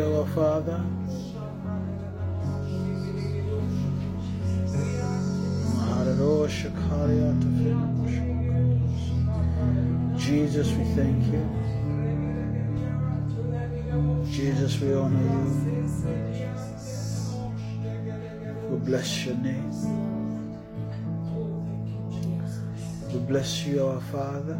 Our Father. Jesus, we thank you. Jesus, we honor you. We bless your name. We bless you, our Father.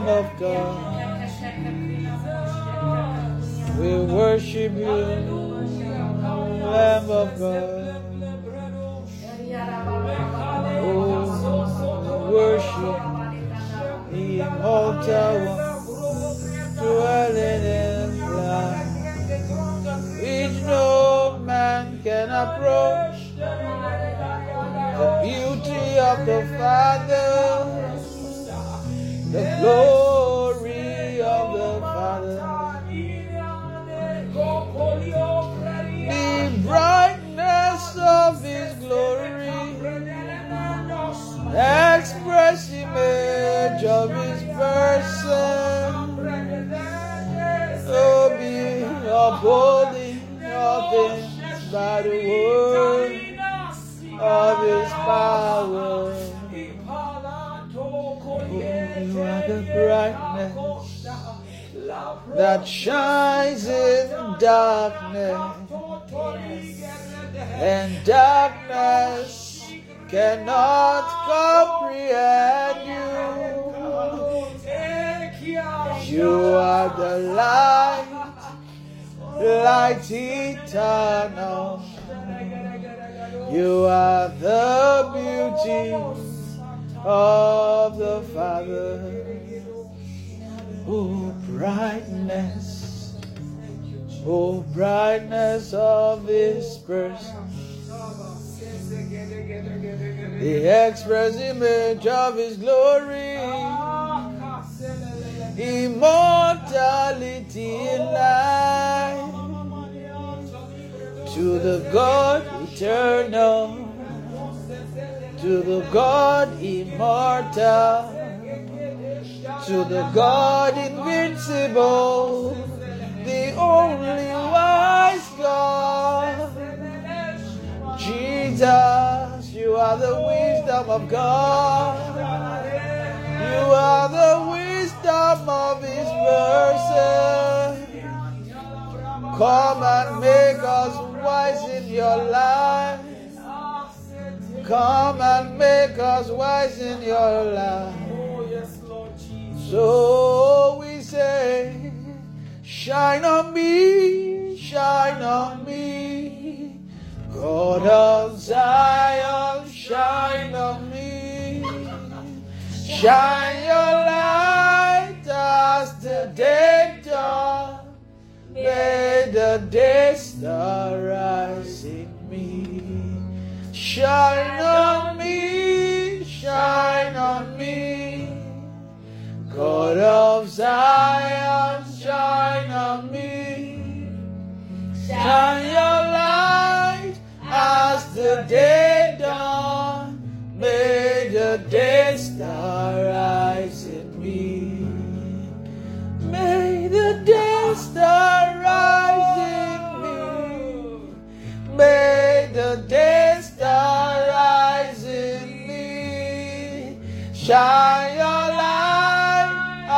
Lamb of God. We worship you, Lamb of God. Oh, we worship the immortal dwelling in light, which no man can approach. The beauty of the Father, the glory of the Father, the brightness of His glory, express image of His person. Oh, be upholding all things by the word of His power. Brightness that shines in darkness, and darkness cannot comprehend you. You are the light, light eternal. You are the beauty of the Father. Oh, brightness, oh, brightness of His person. The express image of His glory, immortality in life, to the God eternal, to the God immortal, to the God invincible, the only wise God. Jesus, you are the wisdom of God. You are the wisdom of His person. Come and make us wise in your life. Come and make us wise in your life. So we say, shine on me, shine on me. God of Zion, shine on me. Shine your light as the day dawn. May the day star rise in me. Shine on me, shine on me. God of Zion, shine on me. Shine your light as the day dawn. May the day star rise in me. May the day star rise in me. May the day star rise in me. Shine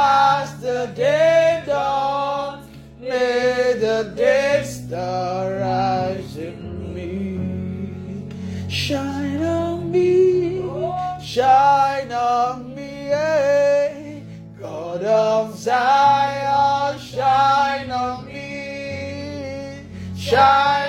as the day dawn. May the day star rise in me. Shine on me, shine on me, eh. God of Zion, shine on me. Shine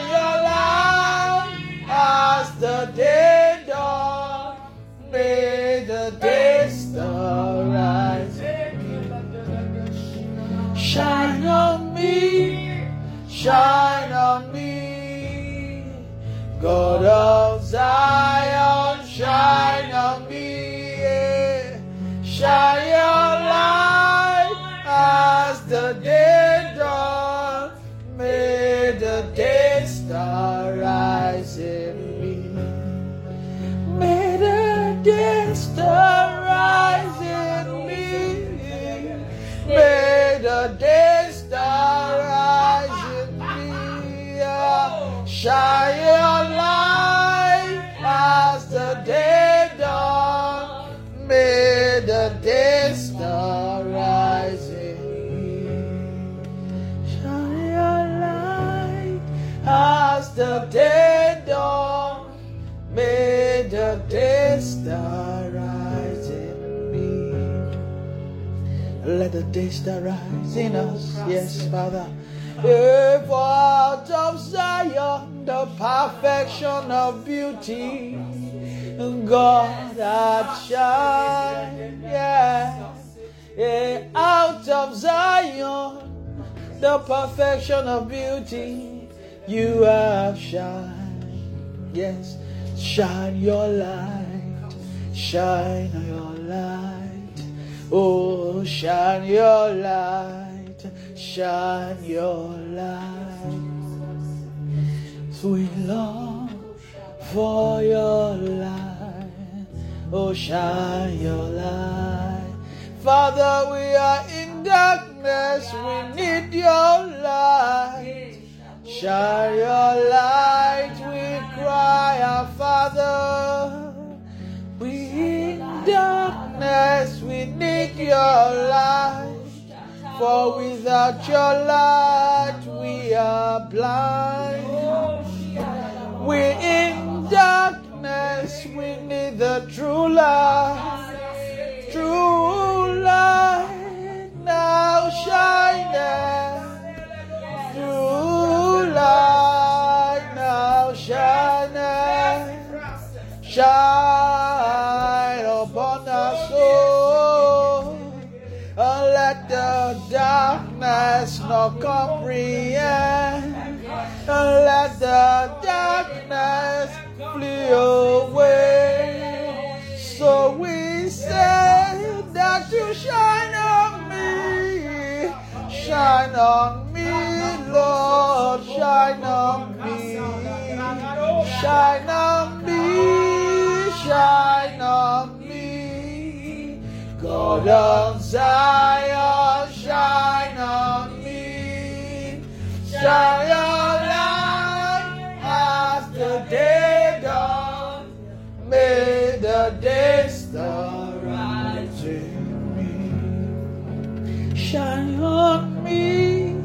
shine Let the day rise in us, yes, Father. If out of Zion the perfection of beauty, God had shine, yeah. Yeah, out of Zion the perfection of beauty, you have shine, yes. Shine your light, shine your light. Oh, shine your light, shine your light. Sweet long for your light. Oh, shine your light. Father, we are in darkness, we need your light. Shine your light, we cry, our Father. We in darkness, we need your light. For without your light, we are blind. We're in darkness, we need the true light. True light now shining. True light now. Shine darkness not comprehend, let the darkness flee away. So we say that you shine on me, shine on me, Lord, shine on me, shine on me, shine on me. God of Zion, shine on me, shine your light as the day dawn. May the day star rise in me. Shine on me,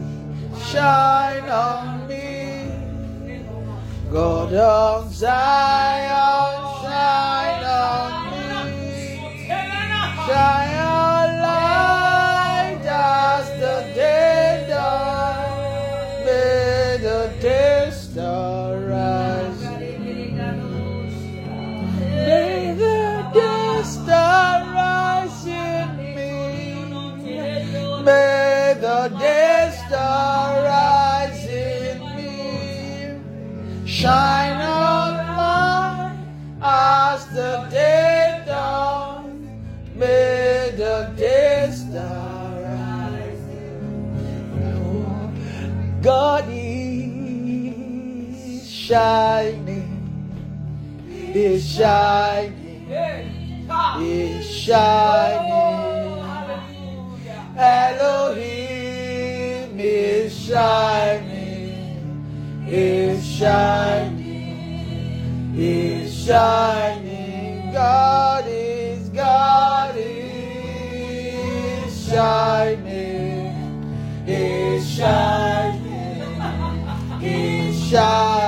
shine on me. God of Zion, shine. Shine is shining, is shining. Elohim is shining, is shining, is shining. God is, God is shining, is shining, is shining.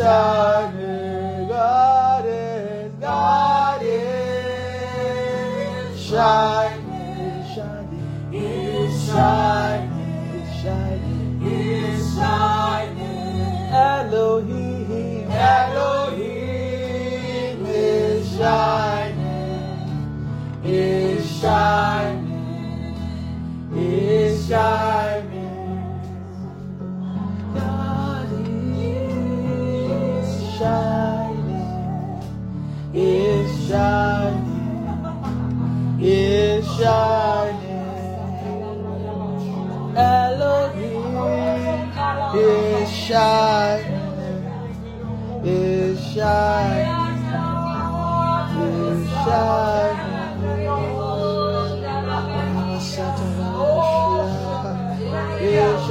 is shining. Shining, is shining, is. Is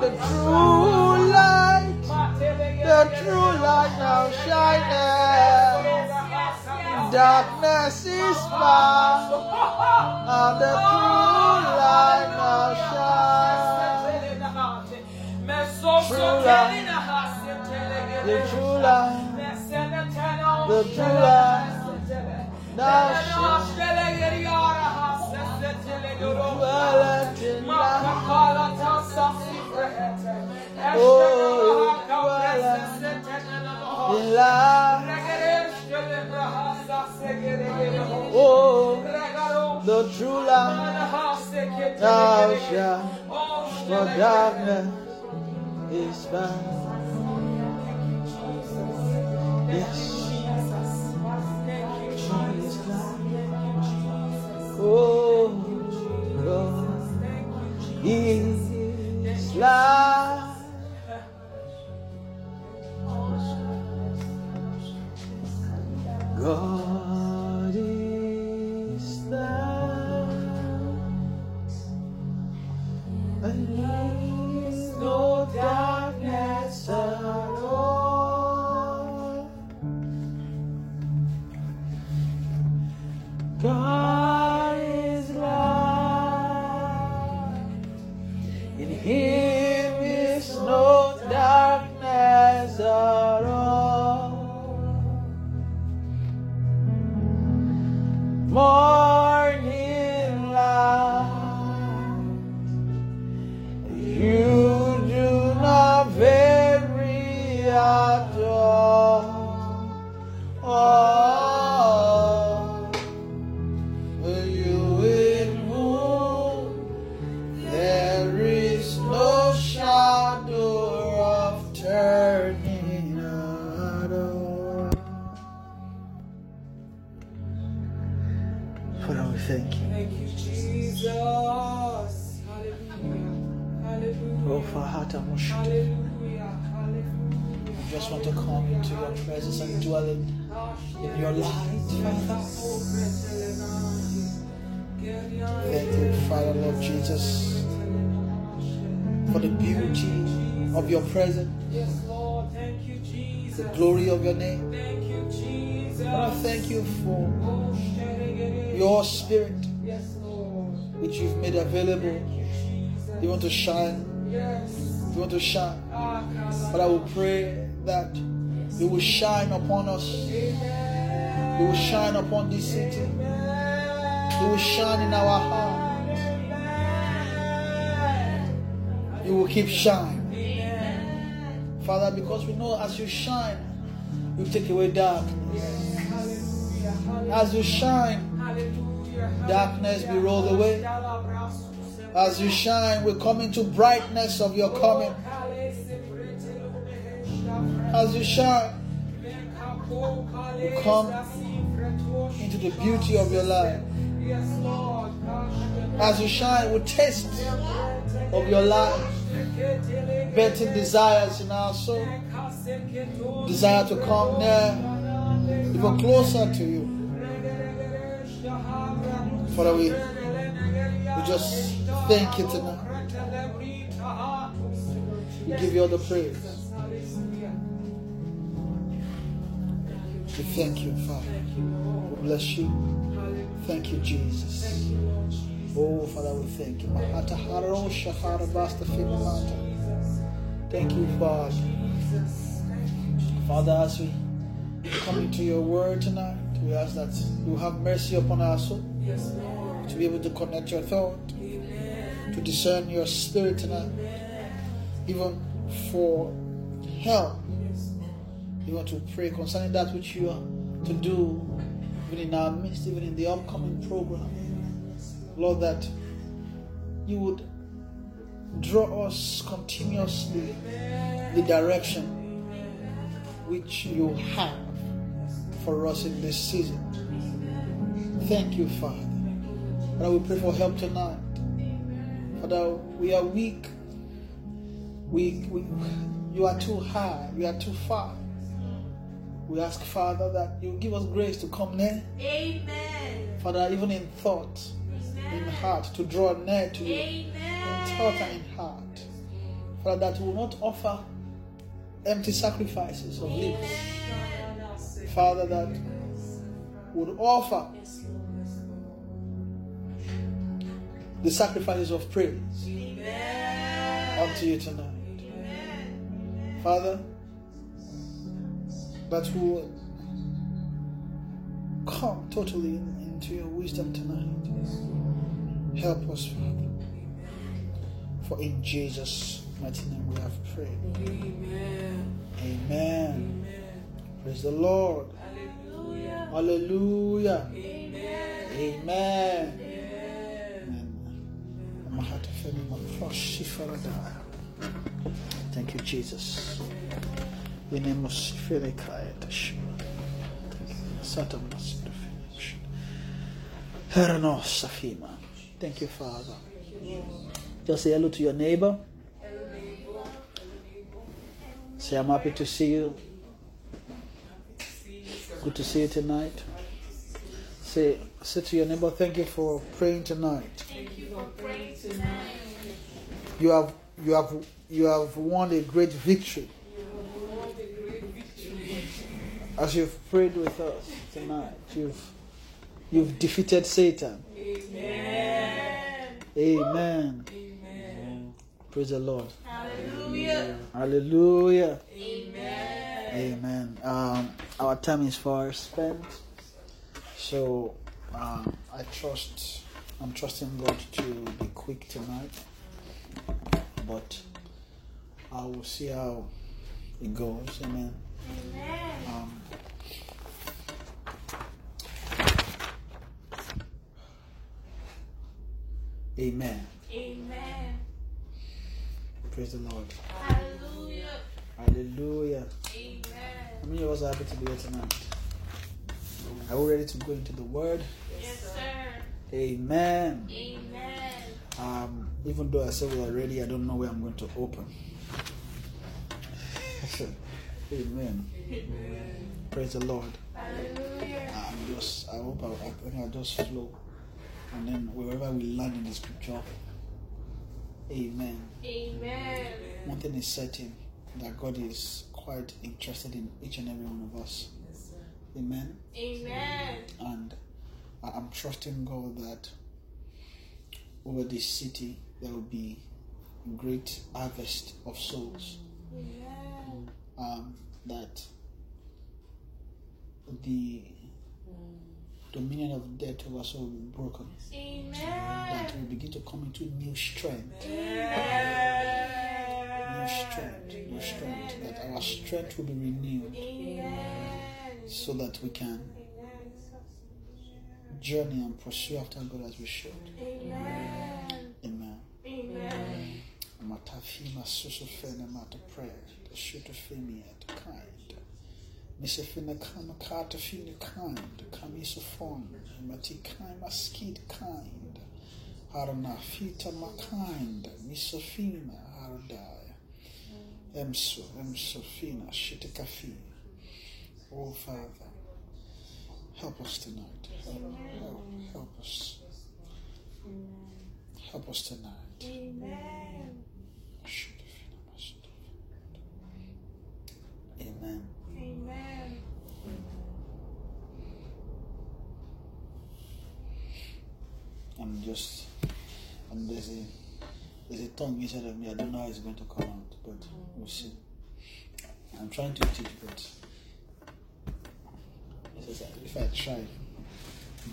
the true light, the true light now shineth. Darkness is past and the true light now shines. The true light, the true light now shines. Oh, the true now shines. For darkness is found. Yes. Oh, God is light. God available. You, want to shine, you want to shine. But I will pray that you will shine upon us, you will shine upon this city, you will shine in our heart, Amen. you will keep shining. Father, because we know as you shine, you take away darkness. As you shine, Darkness be rolled away. As you shine, we come into brightness of your coming. As you shine, we come into the beauty of your life. As you shine, we taste of your life, betting desires in our soul, desire to come near, even closer to you. Father, we, we just thank you tonight. We give you all the praise. We thank you, Father. We bless you. Thank you, Jesus. Oh, Father, we thank you. Thank you, God. Father, as we come into your word tonight, we ask that you have mercy upon our oh, soul to be able to connect your thought. To discern your spirit tonight, uh, even for help. You want to pray concerning that which you are to do, even in our midst, even in the upcoming program. Lord, that you would draw us continuously the direction which you have for us in this season. Thank you, Father. And I will pray for help tonight. Father, we are weak. We, we, you are too high. You are too far. We ask, Father, that you give us grace to come near. Amen. Father, even in thought, in heart, to draw near to you. Amen. In thought and in heart. Father, that we will not offer empty sacrifices of lips. Father, that would offer the sacrifices of praise unto you tonight. Father, that we will come totally into your wisdom tonight. Help us, Father. For in Jesus' mighty name we have prayed. Amen. Amen. Praise the Lord. Hallelujah. Hallelujah. Amen. Amen. Amen. Filikaya Tashua. Satan must finish. Herano Safima. Thank you, Father. Just say hello to your neighbor. Say, I'm happy to see you. Good to see you tonight. Say, say to your neighbor, thank you for praying tonight. Thank you for praying tonight. You have you have you have won a great victory as you've prayed with us tonight. You've you've defeated Satan. Amen. Amen. Amen. Praise the Lord. Hallelujah. Hallelujah. Amen. Amen. Um, our time is far spent, so um, I trust. I'm trusting God to be quick tonight, but I will see how it goes. Amen. Amen. Um, amen. Amen. Praise the Lord. Hallelujah. Hallelujah. Amen. How many of us are happy to be here tonight? Are we ready to go into the Word? Yes, sir. Amen. Amen. Um, even though I said we are ready, I don't know where I'm going to open. Amen. Amen. Praise the Lord. Hallelujah. I'm just, I hope I, I think I'll just flow. And then wherever we land in the scripture, Amen. Amen. One thing is certain that God is quite interested in each and every one of us. Amen. Amen. And I'm trusting God that over this city there will be great harvest of souls. Amen. Um, that the dominion of death over soul will be broken. Amen. That we begin to come into new strength. Amen. New strength. New strength. That our strength will be renewed Amen. So that we can journey and pursue after God as we should. Amen. Amen. Amen. Matafima susufene mata prayer. The shoot at kind. Mr. Kama kata fini kind. Kamisa fon. Mati kind maskid kind. Harana fita ma kind. Mr. Fina haradaya. Emso, emso fina shitikafi. Oh Father, help us tonight. Help, help, us. Help us tonight. Amen. Amen. Amen. I'm just, there's a, there's a tongue inside of me. I don't know how it's going to come out, but we'll see. I'm trying to teach, but it says if I try,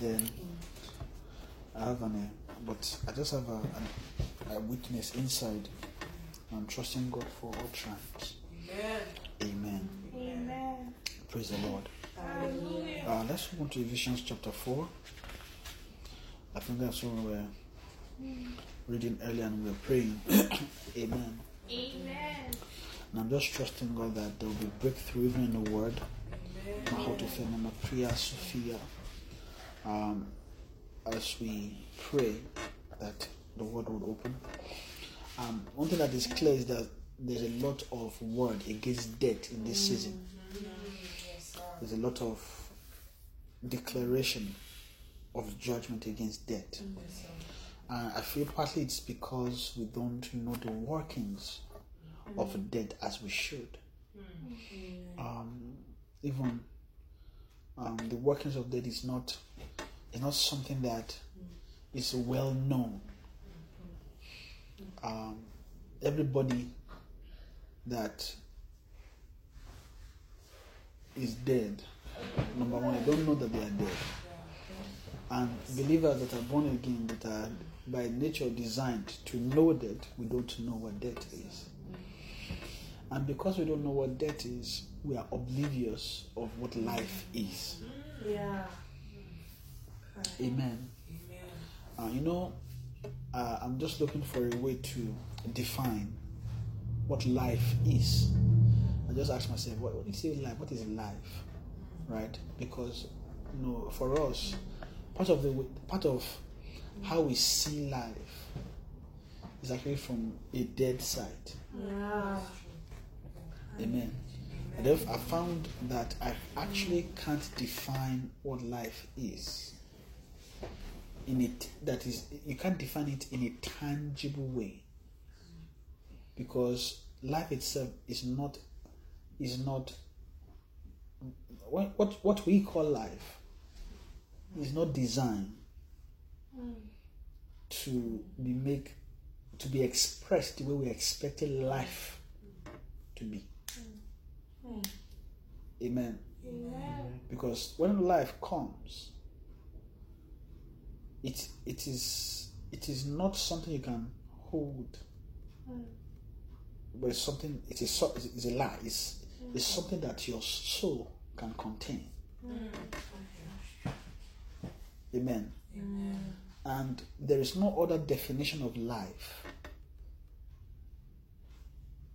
then I have an, uh, but I just have a, an, a witness inside. I'm trusting God for all times. Amen. Amen. Praise the Lord. Hallelujah. Uh, let's move on to Ephesians chapter 4. I think that's what we were reading earlier and we were praying. Amen. Amen. And I'm just trusting God that there will be breakthrough even in the word. Mahotofenema Priya Sophia. Um, as we pray that the word would open. Um, one thing that is clear is that there's a lot of word against death in this season. There's a lot of declaration of judgment against death. And I feel partly it's because we don't know the workings of death as we should. Um, even um, the workings of death is not is not something that is well known. Um, everybody that is dead, number one, I don't know that they are dead. And believers that are born again, that are by nature designed to know that we don't know what death is. And because we don't know what death is, we are oblivious of what life is. Yeah. Amen. Uh, you know, uh, I'm just looking for a way to define what life is. I just ask myself, what, what is life? What is life? Right? Because you know, for us, part of the part of how we see life is actually from a dead side. Yeah. Amen. Therefore, I found that I actually can't define what life is. In it, that is, you can't define it in a tangible way, because life itself is not, is not. What what what we call life is not designed to be make, to be expressed the way we expected life to be. Amen. Amen. Because when life comes, it it is it is not something you can hold, but it's something. It is it's a lie. It's it's something that your soul can contain. Amen. Amen. And there is no other definition of life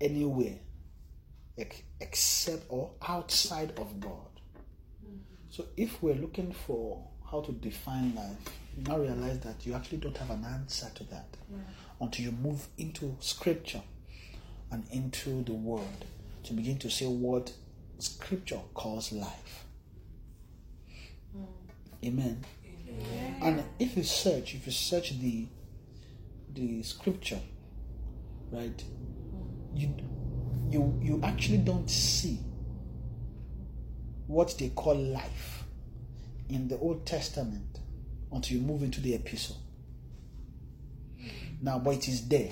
anywhere except or outside of God. So if we're looking for how to define life, you now realize that you actually don't have an answer to that until you move into scripture and into the word to begin to say what scripture calls life. Hmm. Amen. And if you search, if you search the the scripture, right, hmm. you you you actually don't see what they call life in the Old Testament until you move into the epistle. Now, but it is there.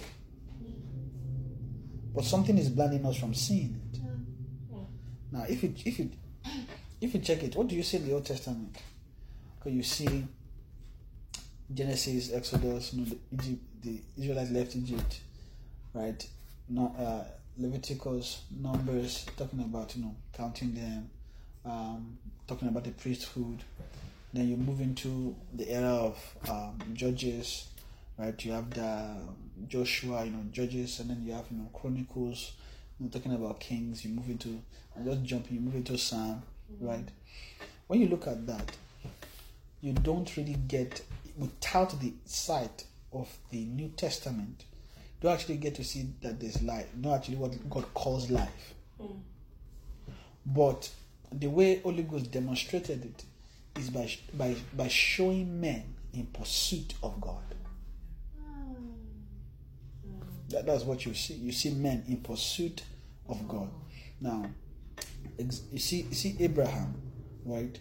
But something is blinding us from seeing it. Now, if you if you if you check it, what do you see in the Old Testament? Because you see Genesis, Exodus, you know, the, Egypt, the Israelites left Egypt, right? No, uh, Leviticus, Numbers, talking about you know counting them, um, talking about the priesthood. Then you move into the era of um, Judges, right? You have the Joshua, you know, Judges, and then you have you know Chronicles, you know, talking about kings. You move into, and just jumping, you move into Psalm, right? When you look at that, you don't really get without the sight of the New Testament. Don't actually get to see that there's life. Not actually what God calls life. Hmm. But the way Holy Ghost demonstrated it is by by by showing men in pursuit of God. Hmm. That, that's what you see. You see men in pursuit of hmm. God. Now, ex- you see, you see Abraham, right?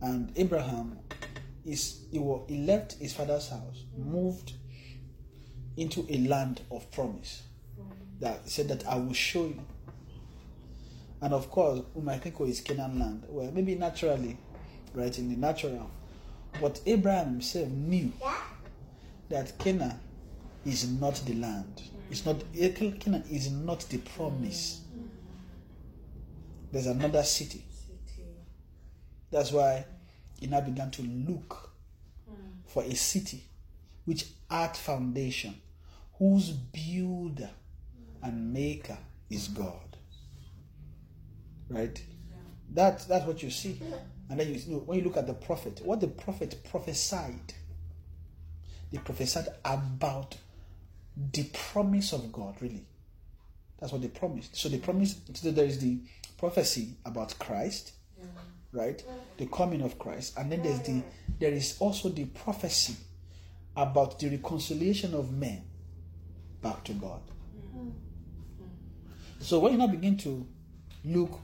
And Abraham is he, he left his father's house, moved into a land of promise. That said that I will show you. And of course, oh, it's Canaan land. Well, maybe naturally, right, in the natural. But Abraham himself knew that Canaan is not the land. It's not Canaan is not the promise. There's another city. That's why he now began to look for a city which had foundation, whose builder and maker is God. Right? That, that's what you see. And then you know, when you look at the prophet, what the prophet prophesied, they prophesied about the promise of God, really. That's what they promised. So they promised, so there is the prophecy about Christ, right? The coming of Christ. And then there's the there is also the prophecy about the reconciliation of men back to God. So when you now begin to look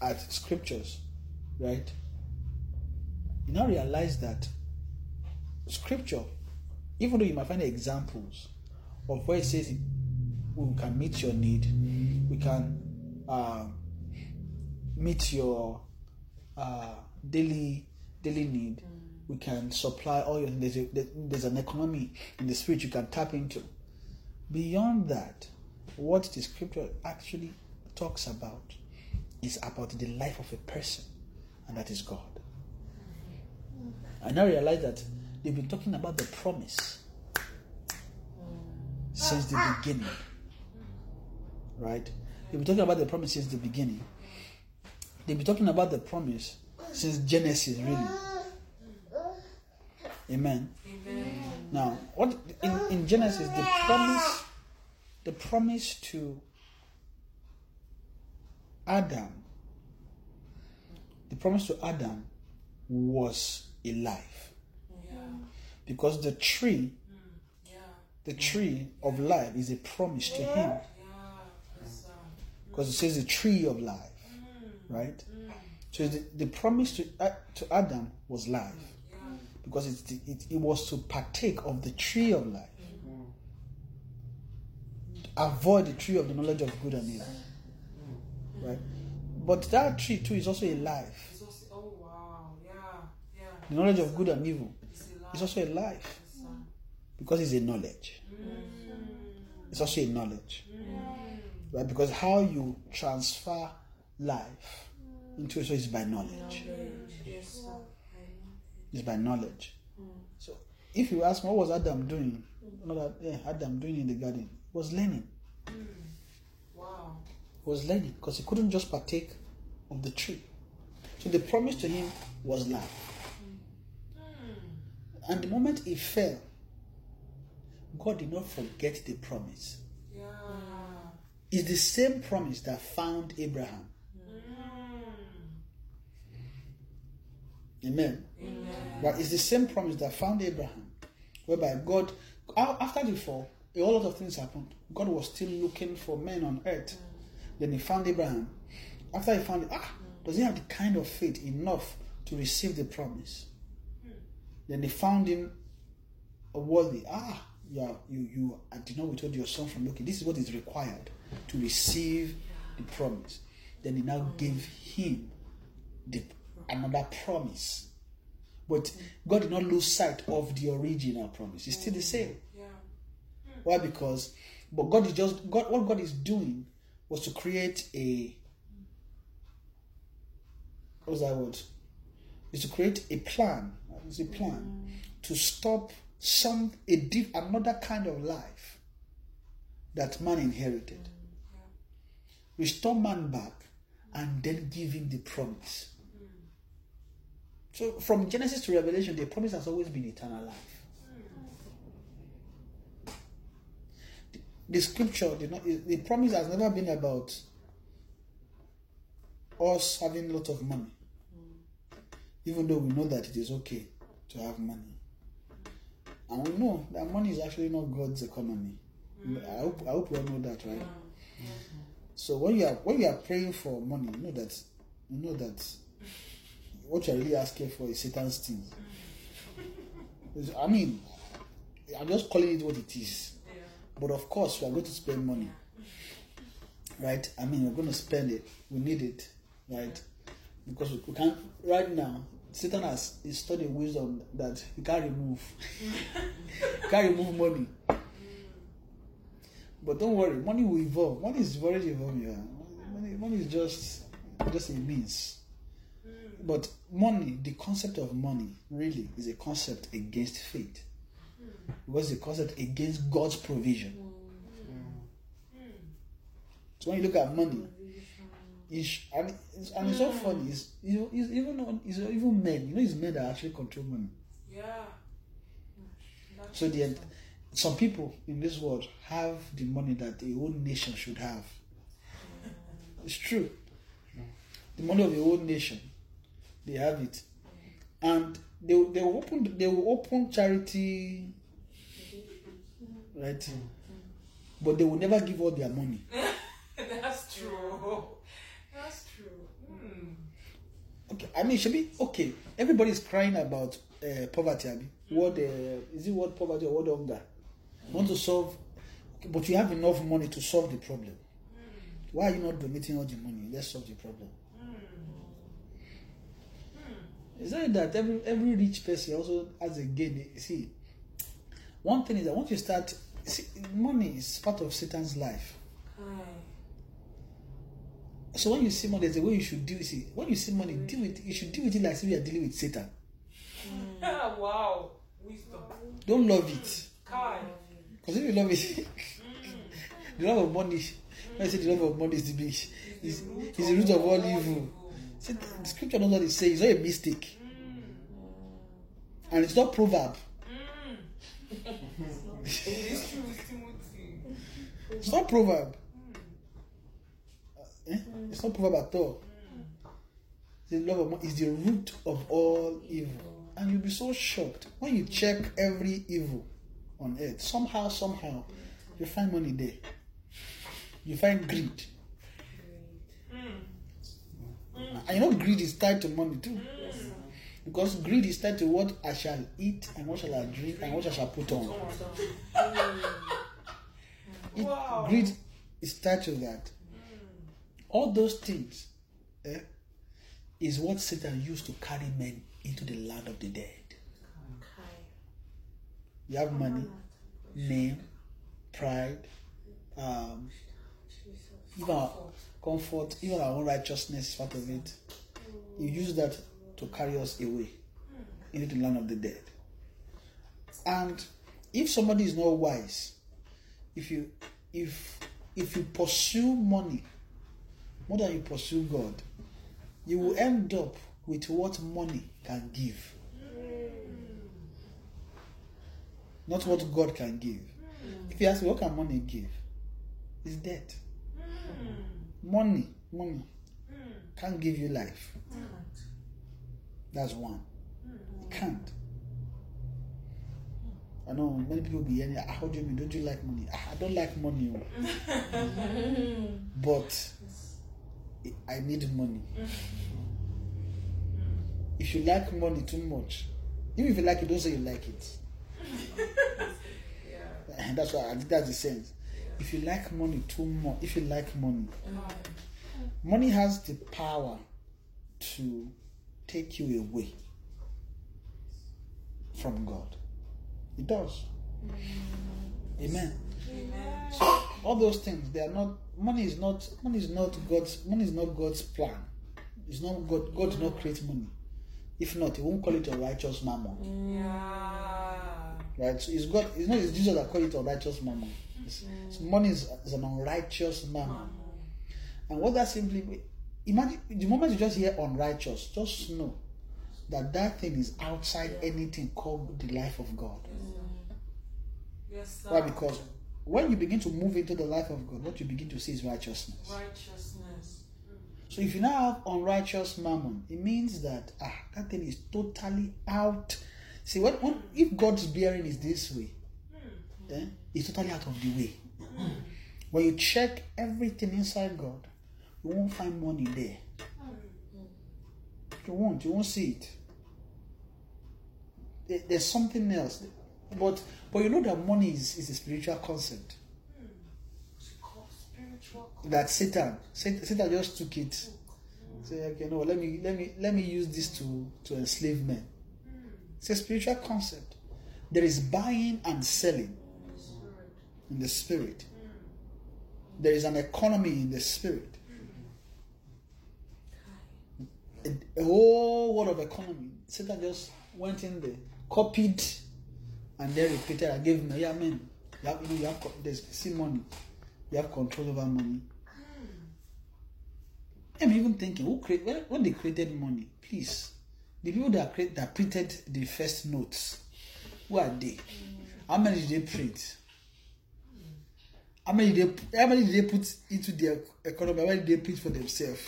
at scriptures, right? You now realize that scripture, even though you might find examples of where it says we can meet your need, we can uh, meet your uh, daily daily need, we can supply all your there's, a, there's an economy in the spirit you can tap into. Beyond that, what the scripture actually talks about is about the life of a person, and that is God. I now realize that they've been talking about the promise since the beginning. Right? They've been talking about the promise since the beginning. They've been talking about the promise since Genesis, really. Amen. Now, what in, in Genesis the promise the promise to Adam the promise to Adam was a life. Because the tree mm, the tree of life is a promise to him. Uh, because it says the tree of life. Mm, right? Mm. So the, the promise to, uh, to Adam was life. Because it, it, it was to partake of the tree of life. Avoid the tree of the knowledge of good and evil. Right? But that tree too is also a life. It's also, oh wow, yeah, yeah. The knowledge of good and evil It's is also a life. Because it's a knowledge. It's also a knowledge. Right? Because how you transfer life into it is by knowledge. Yes, It's by knowledge. Mm. So if you ask me what was Adam doing, not that yeah, Adam doing in the garden, was learning. Mm. Wow. He was learning because he couldn't just partake of the tree. So the promise to him was life. Mm. And the moment he fell, God did not forget the promise. Yeah. It's the same promise that found Abraham. Amen. Amen. But it's the same promise that found Abraham, whereby God, after the fall, a whole lot of things happened. God was still looking for men on earth. Then he found Abraham. After he found ah, does he have the kind of faith enough to receive the promise? Then they found him worthy. Ah, yeah, you, you, I did not withhold your son from looking. This is what is required to receive the promise. Then he now gave him the another promise. But God did not lose sight of the original promise. It's still the mm, same. Yeah. Hmm. Why? Because, but God is just God. What God is doing was to create a. What's that word? Is to create a plan. It's a plan mm. to stop some a diff, another kind of life that man inherited. Mm, Restore man back, and then give him the promise. So, from Genesis to Revelation, the promise has always been eternal life. the scripture did not the promise has never been about us having a lot of money. Even though we know that it is okay to have money. And we know that money is actually not god's economy. I hope i hope we all know that right? So when you are when you are praying for money you know that you know that what you're really asking for is satan's things i mean i'm just calling it what it is but of course, we are going to spend money. Right? I mean, we're going to spend it. We need it. Right? Because we, we can't, right now, Satan has installed a wisdom that you can't remove. you can't remove money. But don't worry, money will evolve. Money is already evolving. Yeah. Money, money is just, just a means. But money, the concept of money, really is a concept against faith. It was a concept against God's provision. So when you look at money, it's, and, it's, and it's so hmm. funny. It's, you know, it's even on, it's even men. You know, it's men that actually control money. Yeah. That's So the some people in this world have the money that the whole nation should have. It's true. The money of the whole nation, they have it, and they will- they will open they will open charity, right? But they will never give all their money. That's true. That's true. Hmm. Okay, I mean, it should be okay. Everybody is crying about uh, poverty. Abi. What uh, is it? What poverty or what hunger? You want to solve, but you have enough money to solve the problem. Why are you not donating all the money? Let's solve the problem. Is that that every every rich person also has a gain? You See, one thing is that once you start, see, money is part of Satan's life. Hi. So when you see money, there's a way you should deal with it. When you see money, deal with it. You should deal with it like if you are dealing with Satan. Hmm. wow. Wisdom. Don't love it. Because if you love it, hmm. the love of money, when I say the love of money is the big, is, is the root of all evil. See, the scripture knows what it says. It's not a mistake. And it's not proverb. It's not proverb. Eh? It's not proverb at all. The love of money is the root of all evil. And you'll be so shocked when you check every evil on earth. Somehow, somehow, you find money there. You find greed. And you know, greed is tied to money too. Because greed is tied to what I shall eat and what shall I drink and what I shall put on. It- Wow. Greed is tied to that. All those things eh, is what Satan used to carry men into the land of the dead. You have money, name, pride, um, even our comfort, even our own righteousness part of it. You use that to carry us away into the land of the dead. And if somebody is not wise, if you if if you pursue money more than you pursue God, you will end up with what money can give. Not what God can give. If you ask what can money give? It's debt. Money, money can't give you life. That's one. It can't. I know many people be yelling, ah, how do you mean? Don't you like money? Ah, I don't like money. oh." but I need money. If you like money too much, even if you like it, don't say you like it. Yeah. That's why I think that's the sense. If you like money too much, if you like money, mm. money has the power to take you away from God. It does. Mm. Amen. Amen. All those things, they are not money is not money is not God's money is not God's plan. It's not God God did not create money. If not, he won't call it a righteous mammon. Yeah. Right? So it's God it's not it's Jesus that call it a righteous mammon. It's, so money is, is an unrighteous mammon. And what that simply imagine the moment you just hear unrighteous, just know that that thing is outside anything called the life of God. Mm. Yes. Why? Because when you begin to move into the life of God, what you begin to see is righteousness. righteousness. So if you now have unrighteous mammon, it means that ah, that thing is totally out. See, when, when if God's bearing is this way, then it's totally out of the way. when you check everything inside God, you won't find money there. You won't. You won't see it. There's something else, but but you know that money is, is a spiritual concept. Spiritual. that Satan, Satan, Satan just took it. Say, okay, no, let me let me let me use this to to enslave men. It's a spiritual concept. There is buying and selling in the spirit. There is an economy in the spirit. A, whole world of economy. Satan just went in there, copied, and then repeated I gave him. Yeah, man. You have, you know, you have there's see money. You have control over money. I'm even thinking, who create when, when they created money? Please, the people that create that printed the first notes, who are they? How many did they print? How many they how many did they put into their economy? How many did they print for themselves?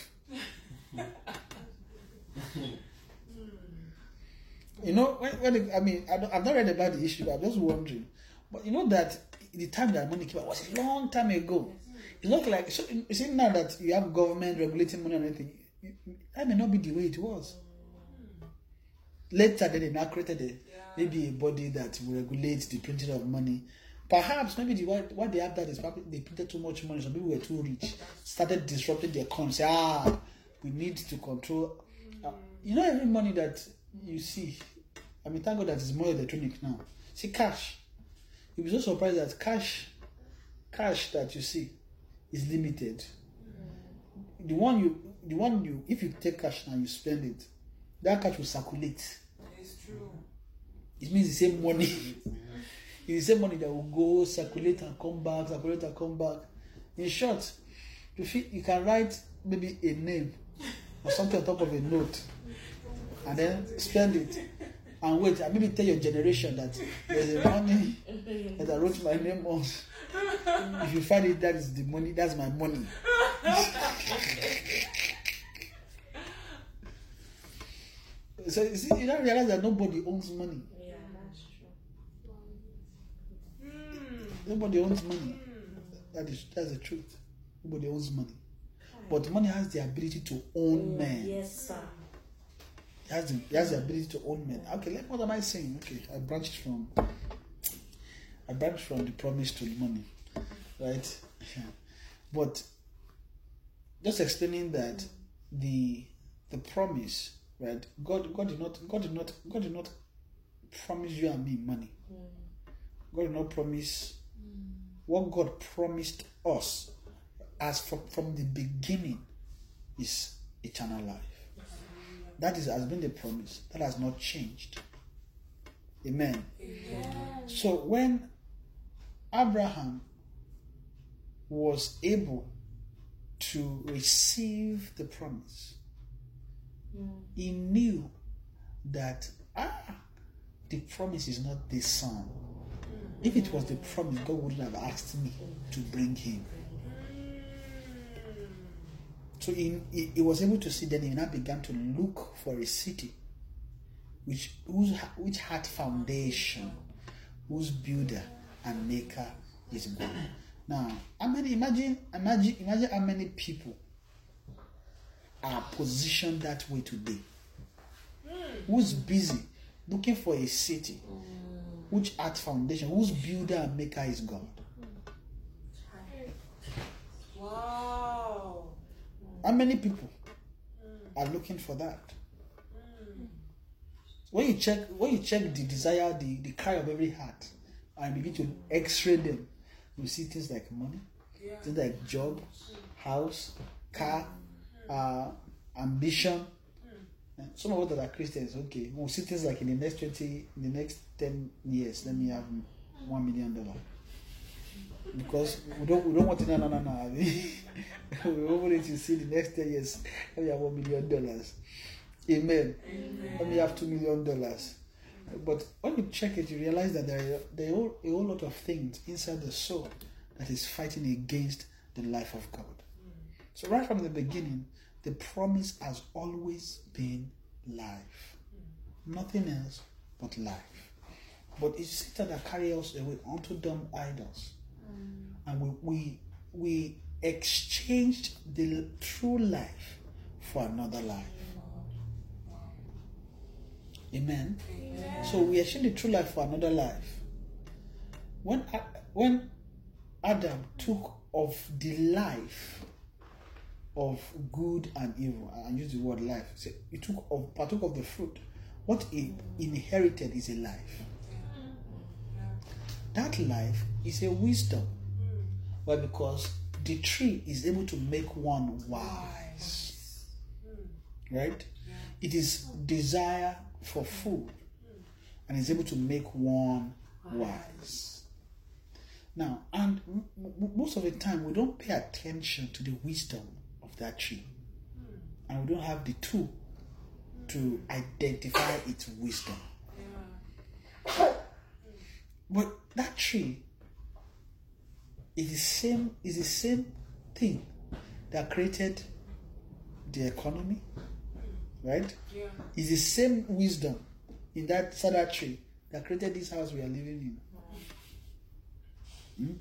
you know, when, when it- I mean, I I've not read about the issue, but I'm just wondering. But you know that the time that money came out was a long time ago. It's not like so. You see now that you have government regulating money and everything, that may not be the way it was. Later, then they now created a, maybe a body that will regulate the printing of money. Perhaps maybe the why, why they have that is probably they printed too much money. Some people were too rich, started disrupting their economy. Ah, we need to control. Uh, you know, every money that you see, I mean, thank God that it's more electronic now. See, cash. You'll be so surprised that cash, cash that you see, is limited. The one you, the one you, if you take cash and you spend it, that cash will circulate. It's true. It means the same money. it's the same money that will go circulate and come back, circulate and come back. In short, you feel you can write maybe a name or something on top of a note and then spend it and wait and maybe tell your generation that there's a money that I wrote my name on. If you find it, that is the money, that's my money. so you see, you don't realize that nobody owns money. Yeah, that's true. Nobody owns money. That is that's the truth. Nobody owns money. But money has the ability to own mm, men. Yes, sir. It has the, it has the ability to own men. Okay, let, what am I saying? Okay, I branched from I branched from the promise to the money. Right? But just explaining that the the promise, right? God God did not God did not God did not promise you and me money. Mm. God did not promise what God promised us as from, from the beginning is eternal life. That is has been the promise. That has not changed. Amen. Amen. So when Abraham was able to receive the promise, he knew that ah, the promise is not the son. If it was the promise, God wouldn't have asked me to bring him. So he, he, he was able to see. Then he now began to look for a city which whose, which had foundation, whose builder and maker is God. Now, how many imagine imagine imagine how many people are positioned that way today? Who's busy looking for a city which art foundation, whose builder and maker is God? Wow. How many people are looking for that? When you check, when you check the desire, the, the cry of every heart, and begin to X-ray them, you see things like money, things like job, house, car, uh, ambition. Some of us that are Christians, okay, we'll see things like in the next twenty, in the next ten years, let me have one million dollar. Because we don't, we don't want to no no no no. We want it to see the next ten years. Let me have one million dollars. Amen. Let me have two million dollars. But when you check it, you realize that there are, there are a whole- a whole lot of things inside the soul that is fighting against the life of God. Mm. So right from the beginning, the promise has always been life. Nothing else but life. But it's Satan that carries us away onto dumb idols. Mm. And we, we we exchanged the true life for another life. Amen. So we exchanged the true life for another life. When when Adam took of the life of good and evil, and use the word life, so he took of partook of the fruit. What he inherited is a life. That life is a wisdom. Why? Because the tree is able to make one wise. Right? It is desire for food and is able to make one wise. Now, and most of the time, we don't pay attention to the wisdom that tree, and we don't have the tool to identify its wisdom. But that tree is the same is the same thing that created the economy, right? Yeah. It's the same wisdom in that cedar tree that created this house we are living in. Hmm?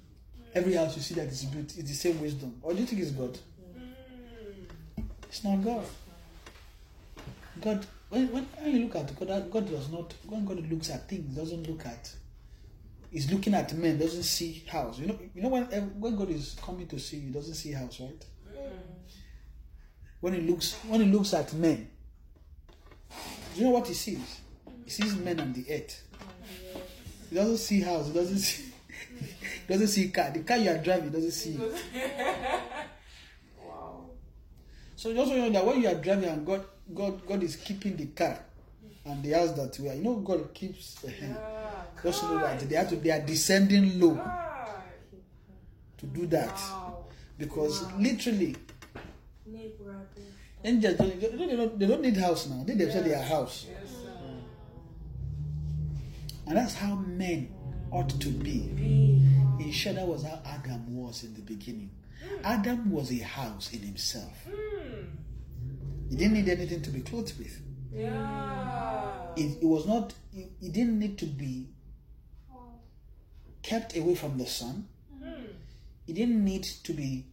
Every house you see that is built is the same wisdom. Or do you think it's God? It's not God. God, when, when, you look at God, God does not. When God looks at things, doesn't look at. He's looking at men, doesn't see house. You know, you know when eh, when God is coming to see you, doesn't see house, right? When he looks when he looks at men, do you know what he sees? He sees men on the earth. He doesn't see house. He doesn't see. he doesn't see car. The car you are driving doesn't see. Wow. So know that when you are driving and God, God, God is keeping the car and the house that we are. You know, God keeps. Uh, Yeah. just know that they have to. They are descending low God. to do that Wow. because literally Need angels don't, they don't, they don't, need house now. They themselves they are house, Yes, sir. and that's how men ought to be. Be. In short, that was how Adam was in the beginning. Adam was a house in himself. Hmm. He didn't need anything to be clothed with. Yeah. It, it was not. He, he didn't need to be kept away from the sun. He didn't need to be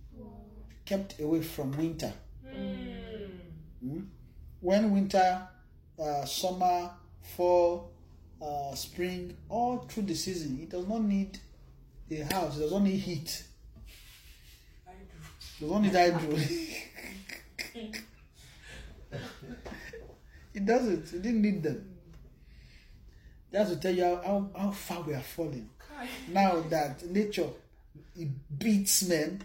kept away from winter. Hmm. When winter, uh, summer, fall, uh, spring, all through the season, it does not need a house. It does not need heat. I It do. does not need hydro. it doesn't. It didn't need them. That's to tell you how, how, far we are falling. Now that nature it beats men,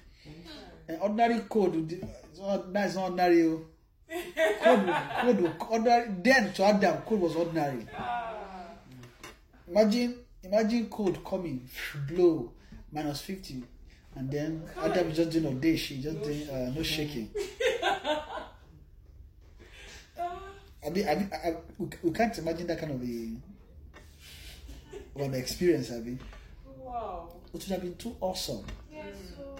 and ordinary code, not, that's not ordinary. oh. Code, code, ordinary. Then to Adam, code was ordinary. Ah. Imagine, imagine cold coming, blow, minus 50. And then Adam is just doing a day, she just doing uh, no shaking. I mean, I mean, I, I, we, we can't imagine that kind of a of an experience. I mean, Wow. it would have been too awesome. Yes, so.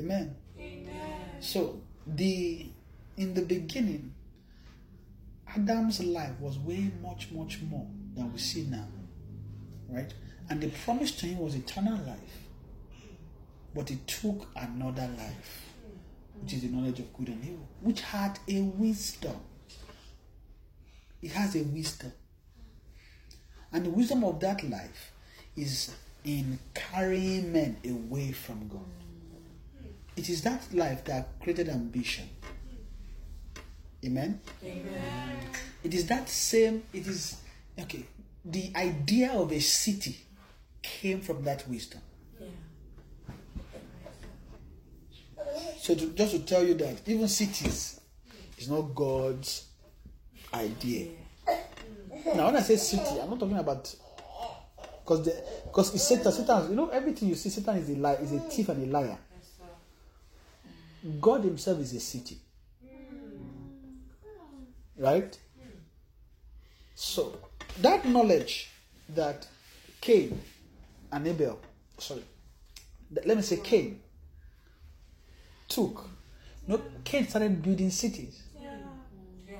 Amen. Amen. So the in the beginning, Adam's life was way much, much more than we see now. Right? And the promise to him was eternal life. But it took another life, which is the knowledge of good and evil, which had a wisdom. It has a wisdom. And the wisdom of that life is in carrying men away from God. It is that life that created ambition. Amen. Amen. It is that same, it is, okay, the idea of a city came from that wisdom. So, to, just to tell you that even cities is not God's idea. Now, when I say city, I'm not talking about because because it's Satan. Satan, you know, everything you see, Satan is a lie, is a thief and a liar. God Himself is a city. Right? So, that knowledge that Cain and Abel, sorry, let me say Cain, took. No, Cain started building cities. Yeah. Yeah.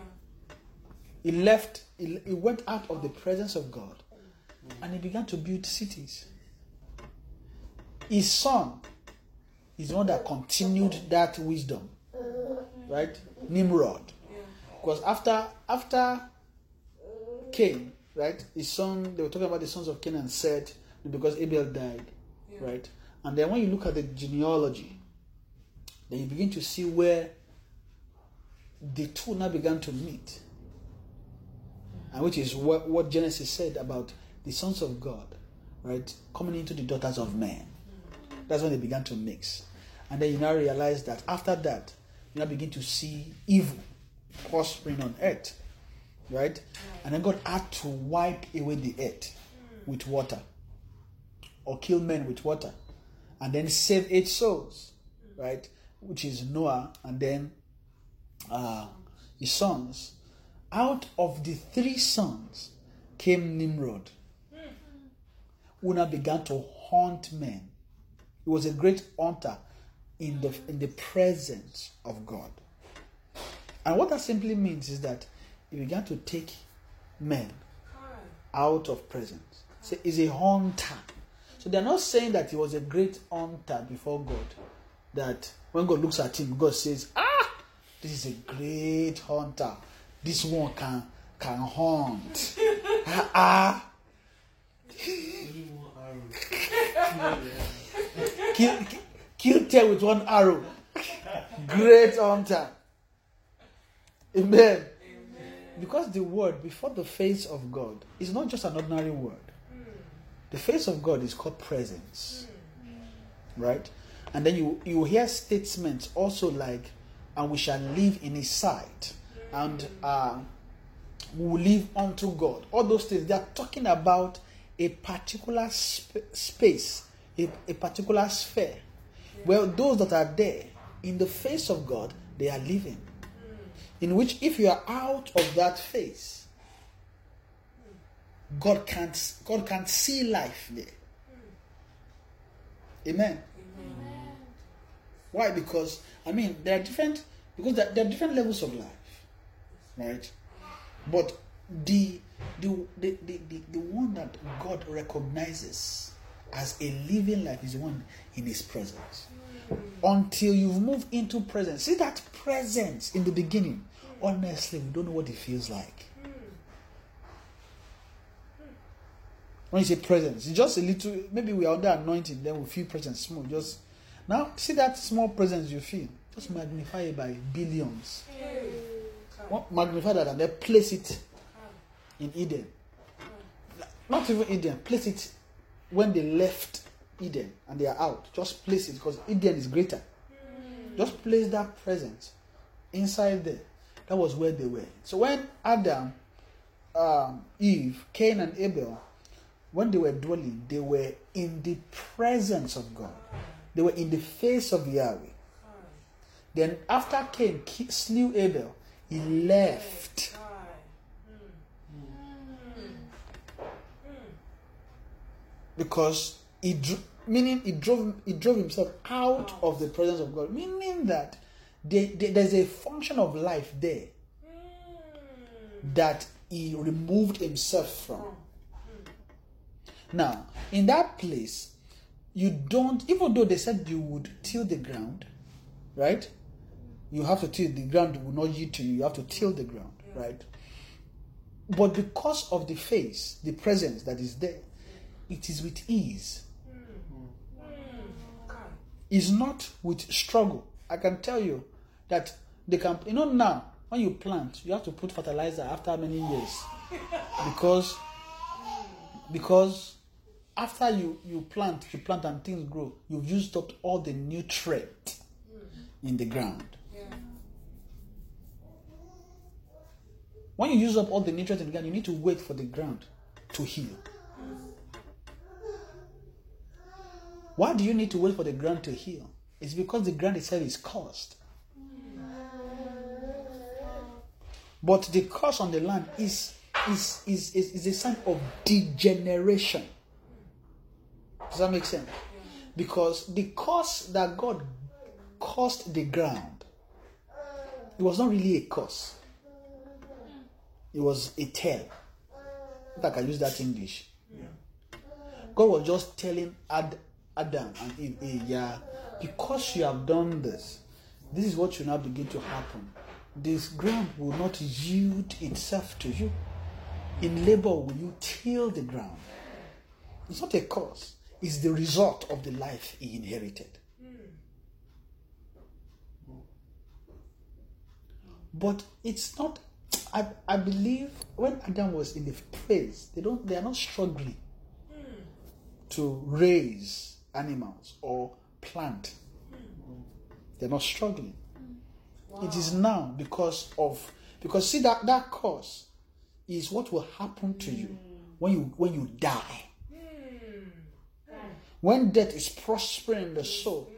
He left, he, he went out of the presence of God and he began to build cities. His son is the one that continued that wisdom, right? Nimrod. Because after after Cain, right, his son, they were talking about the sons of Cain and said because Abel died, right? And then when you look at the genealogy, then you begin to see where the two now began to meet and which is what, what Genesis said about the sons of God, right, coming into the daughters of men. That's when they began to mix. And then you now realize that after that, you now begin to see evil prospering on earth, right? And then God had to wipe away the earth with water or kill men with water and then save eight souls, right? Which is Noah and then uh, his sons. Out of the three sons came Nimrod, who began to haunt men. He was a great hunter in the in the presence of God. And what that simply means is that he began to take men out of presence. So he's a hunter. So they're not saying that he was a great hunter before God. That when God looks at him, God says, Ah, this is a great hunter. This one can can hunt. ah, ah. kill, kill, kill ten with one arrow. Great hunter. Amen. Because the word before the face of God is not just an ordinary word. The face of God is called presence. Right? And then you, you hear statements also like, and we shall live in his sight. And uh, we will live unto God. All those things, they are talking about a particular sp- space, a, a particular sphere. Well, those that are there in the face of God, they are living. In which, if you are out of that face, God can't God can't see life there. Amen. Why? Because I mean there are different because there, there are different levels of life, right? But the the, the, the, the one that God recognizes as a living life is the one in His presence. Until you've moved into presence, see that presence in the beginning. Honestly, we don't know what it feels like. When you say presence, it's just a little. Maybe we are under anointing, then we feel presence small. Just now, see that small presence you feel. Just magnify it by billions. What- Magnify that and then place it in Eden. Not even Eden. Place it when they left Eden and they are out. Just place it because Eden is greater. Just place that presence inside there. That was where they were. So when Adam um, Eve, Cain and Abel, when they were dwelling, they were in the presence of God. They were in the face of Yahweh. Then after Cain slew Abel, he left. Because he dro- meaning he drove he drove himself out of the presence of God. Meaning that they, they- there's a function of life there that he removed himself from. Now, in that place, you don't, even though they said you would till the ground, right? You have to till the ground will not yield to you, you have to till the ground, right? But because of the face, the presence that is there, it is with ease. Hmm. It's not with struggle. I can tell you that they can, you know, now when you plant, you have to put fertilizer after many years because because after you you plant you plant and things grow you've used up all the nutrient in the ground. When you use up all the nutrients in the ground you need to wait for the ground to heal. Why do you need to wait for the ground to heal? It's because the ground itself is cursed. But the curse on the land is is is is, is a sign of degeneration does that make sense? Because the curse that God cursed the ground, it was not really a curse. It was a tell. If I can use that English. God was just telling Ad, Adam and Eve, yeah, because you have done this, this is what should now begin to happen. This ground will not yield itself to you. In labor will you till the ground. It's not a curse. It's the result of the life he inherited. But it's not. I, I believe when Adam was in the place, they don't. They are not struggling to raise animals or plant. They're not struggling. It is now because of because see that that cause is what will happen to you hmm. when you when you die. When death is prospering in the soul,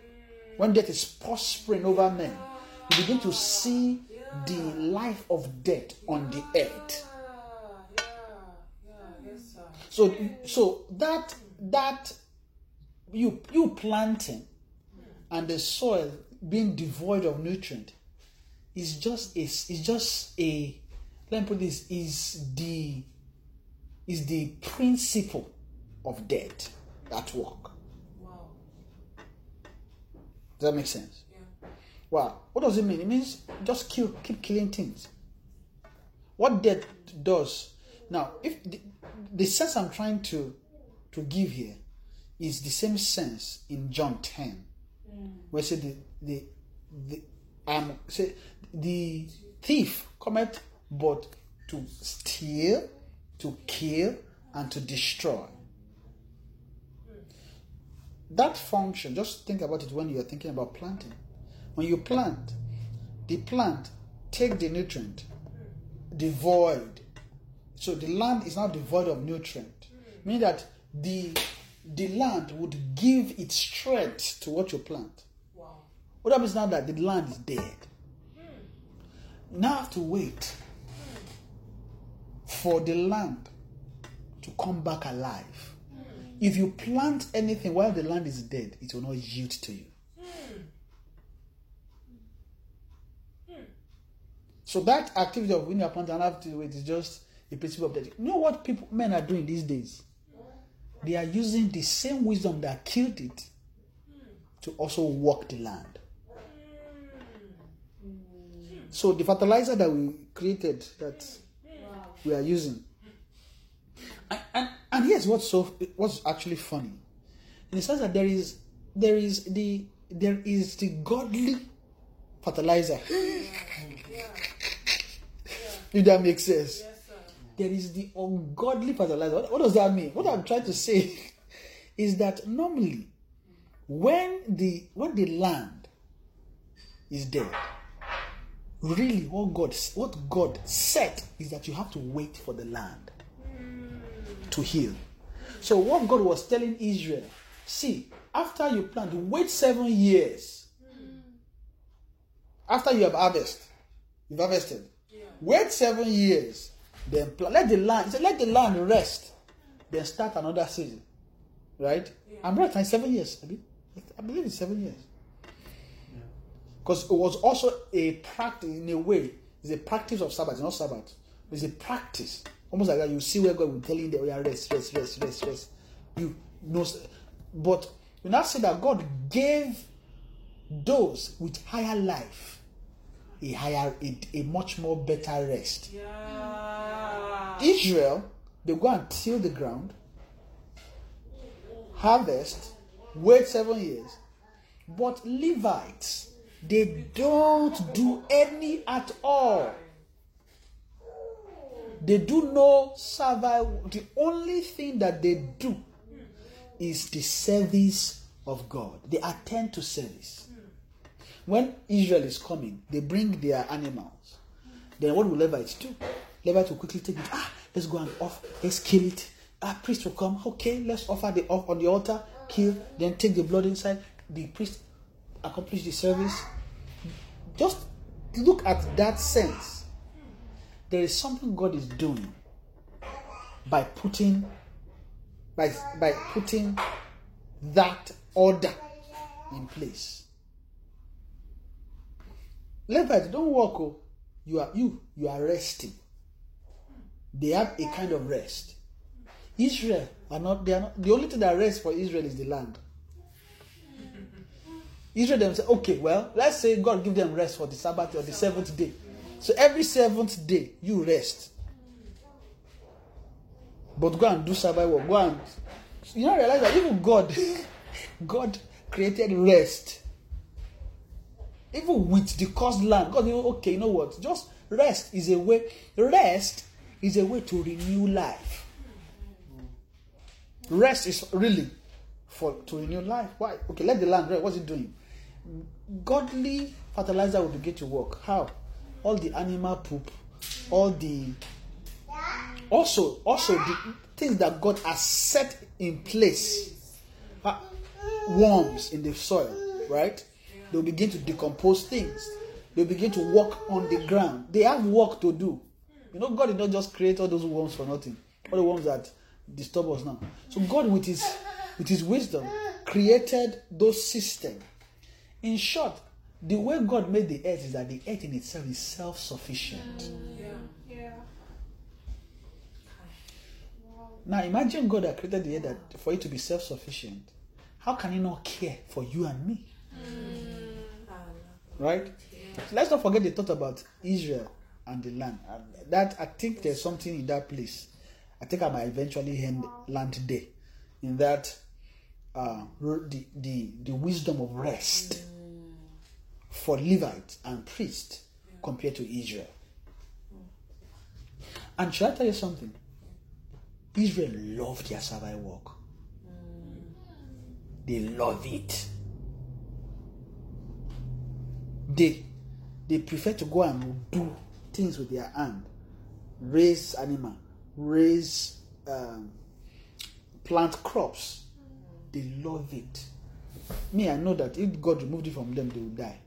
when death is prospering over men, you begin to see the life of death on the earth. So, so that that you you planting and the soil being devoid of nutrient is just is is just a let me put this is the is the principle of death at work. Does that make sense? Yeah. Wow. What does it mean? It means just kill, keep killing things. What death does now, if the, the sense I'm trying to to give here is the same sense in John 10, where it said the the the um say the thief cometh but to steal, to kill, and to destroy. That function, just think about it when you are thinking about planting. When you plant, the plant take the nutrient, devoid. So the land is now devoid of nutrient, meaning that the the land would give its strength to what you plant. Wow. What happens now that the land is dead? You now have to wait hmm. for the land to come back alive. If you plant anything while the land is dead, it will not yield to you. So that activity of when you and have to wait is just a principle of death. You know what people men are doing these days? They are using the same wisdom that killed it to also work the land. So the fertilizer that we created that we are using. And, and, and here's what's so what's actually funny. In the sense that there is there is the there is the godly fertilizer. if that makes sense. Yes. There is the ungodly fertilizer. What, what does that mean? What I'm trying to say is that normally when the when the land is dead, really what God what God said is that you have to wait for the land to heal. So what God was telling Israel, see, after you plant, wait seven years. After you have harvested, you've harvested. Wait seven years. Then plant, let the land. Said, let the land rest. Then start another season. Right? I'm right. Seven years. I believe, I believe it's seven years. Because it was also a practice in a way. It's a practice of Sabbath, it's not Sabbath. It's a practice. Almost like that. You see where God will tell you that oh, we are rest, rest, rest, rest, rest. You know, but you now say that God gave those with higher life a higher, a, a much more better rest. Yeah. Israel, they go and till the ground, harvest, wait seven years. But Levites, they don't do any at all. They do no survival. The only thing that they do is the service of God. They attend to service. When Israel is coming, they bring their animals. Then what will Levites do? Levites will quickly take it. Ah, let's go and off. Let's kill it. Ah, priest will come. Okay, let's offer the off on the altar, kill, then take the blood inside. The priest accomplish the service. Just look at that sense. There is something God is doing by putting by by putting that order in place. Levites, don't walk. Oh. You are you you are resting. They have a kind of rest. Israel are not they are not the only thing that rests for Israel is the land. Israel themselves, okay, well, let's say God give them rest for the Sabbath or the seventh day. So every seventh day you rest. But go and do work. Go and you don't realize that even God, God created rest. Even with the cursed land, God, okay, you know what? Just rest is a way. Rest is a way to renew life. Rest is really for to renew life. Why? Okay, let the land rest. What's it doing? Godly fertilizer will begin to work. How? All the animal poop, all the also also the things that God has set in place. Worms in the soil, right? They'll begin to decompose things. They'll begin to walk on the ground. They have work to do. You know, God did not just create all those worms for nothing. All the worms that disturb us now. So God, with His with His wisdom, created those systems. In short, the way God made the earth is that the earth in itself is self-sufficient. Yeah. Now imagine God that created the earth that for it to be self-sufficient. How can He not care for you and me? Right? So let's not forget the thought about Israel and the land. And that I think there's something in that place. I think I might eventually end land there. In that uh, the, the the wisdom of rest for Levites and priests compared to Israel. And should I tell you something? Israel loved their Sabbath work. They love it. They they prefer to go and do things with their hand, raise animal, raise um, plant crops. They love it. Me, I know that if God removed it from them, they will die.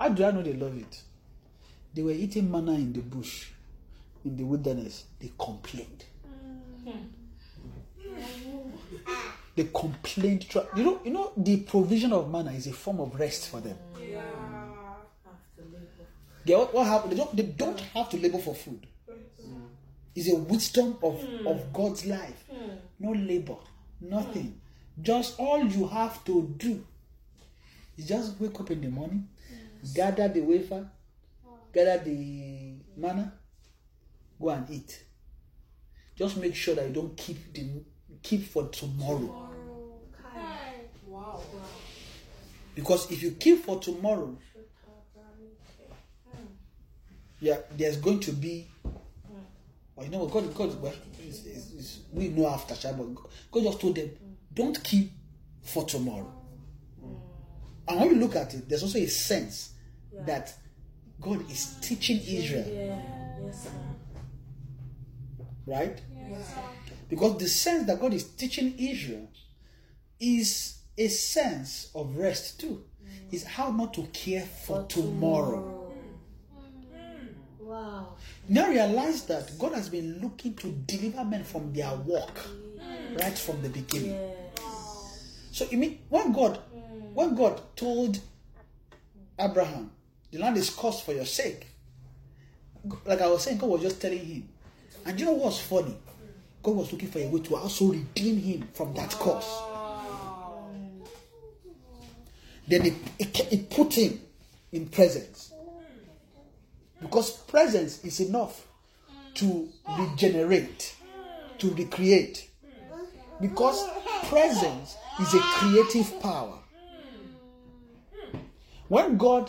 How do I know they love it? They were eating manna in the bush, in the wilderness. They complained. They complained. You know, you know, the provision of manna is a form of rest for them. Yeah. They what, what happen? They don't. They don't have to labor for food. It's a wisdom of, of God's life. No labor, nothing. Just all you have to do is just wake up in the morning, gather the wafer, gather the manna, go and eat. Just make sure that you don't keep the keep for tomorrow. Wow. Because if you keep for tomorrow, yeah, there's going to be. Well, you know? God, God, well, is, is, is, we know after Shabbat. God, God just told them, don't keep for tomorrow. And when you look at it, there's also a sense that God is teaching Israel, Yeah. Yes, right? Yes. Because the sense that God is teaching Israel is a sense of rest too. Is how not to care for tomorrow. Wow. Now realize that God has been looking to deliver men from their work right from the beginning. Yes. So you mean when God when God told Abraham, the land is cursed for your sake. Like I was saying, God was just telling him. And you know what's funny? God was looking for a way to also redeem him from that curse. Then it, it, it put him in presence. Because presence is enough to regenerate, to recreate. Because presence is a creative power. When God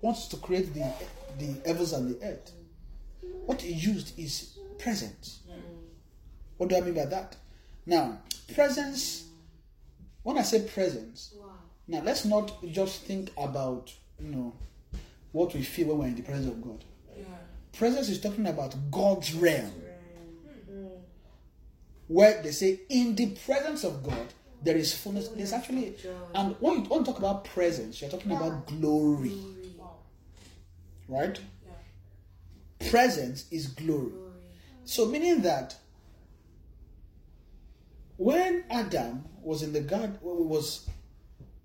wants to create the, the heavens and the earth, what he used is presence. What do I mean by that? Now, presence, when I say presence, now let's not just think about, you know, what we feel when we're in the presence of God. Yeah. Presence is talking about God's realm. Where they say, in the presence of God, there is fullness. There's actually, and when you, when you talk about presence, you're talking about glory. Right? Presence is glory. So, meaning that when Adam was in the garden, was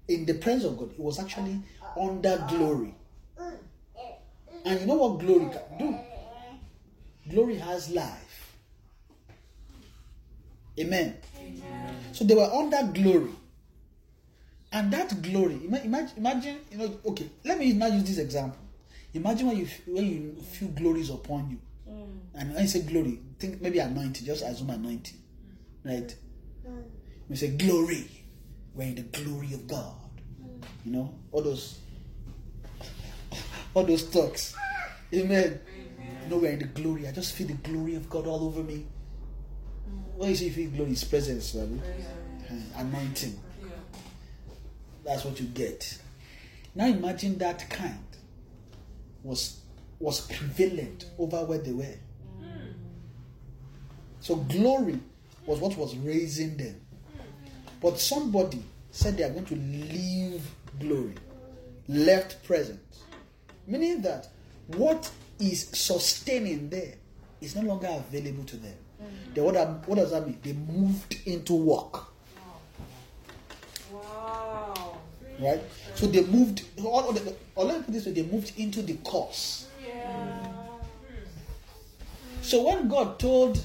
in the presence of God, he was actually under glory. And you know what glory can do? Glory has life. Amen. So they were under glory. And that glory, imagine, imagine, you know, okay, let me now use this example. Imagine when you when you feel glories upon you. Mm. And when you say glory, think maybe anointing, just assume anointing. Right? Mm. We say glory. We're in the glory of God. Mm. You know, all those all those talks. Amen. You know, we're in the glory. I just feel the glory of God all over me. When you say you feel glory, it's presence, right? Uh, anointing. Yeah. That's what you get. Now imagine that kind was was prevalent over where they were. So glory was what was raising them. But somebody said they are going to leave glory, left presence. Meaning that what is sustaining there is no longer available to them. Then what, that- what does that mean? They moved into work. Wow. Right? So they moved, or, or, or let me put this way, they moved into the course. Yeah. So when God told,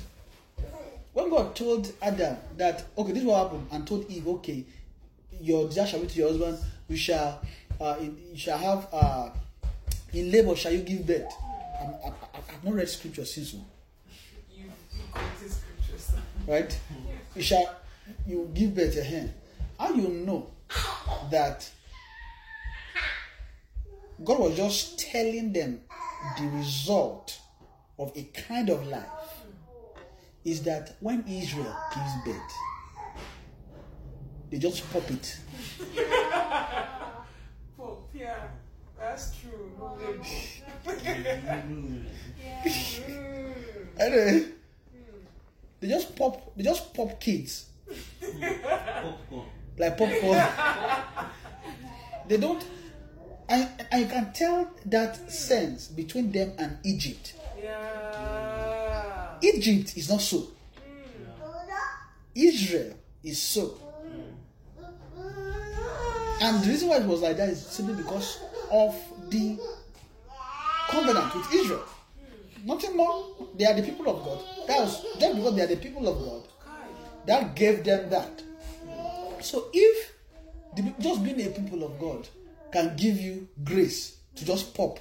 when God told Adam that, okay, this will happen, and told Eve, okay, your desire shall be to your husband, you shall, uh, you shall have, uh, in labor shall you give birth. I, I've not read scripture since, oh, You, you quoted scriptures. Right? You shall, you give birth a hen. How you know that God was just telling them the result of a kind of life is that when Israel gives birth, they just pop it. Oh, yeah. That's true. Anyway, they just pop. They just pop kids Popcorn. like popcorn. they don't, and, and you can tell that sense between them and Egypt. Yeah. Egypt is not so. Hmm. Israel is so. And the reason why it was like that is simply because of the covenant with Israel. Nothing more. They are the people of God. That was just because they are the people of God. That gave them that. So if the, just being a people of God can give you grace to just pop,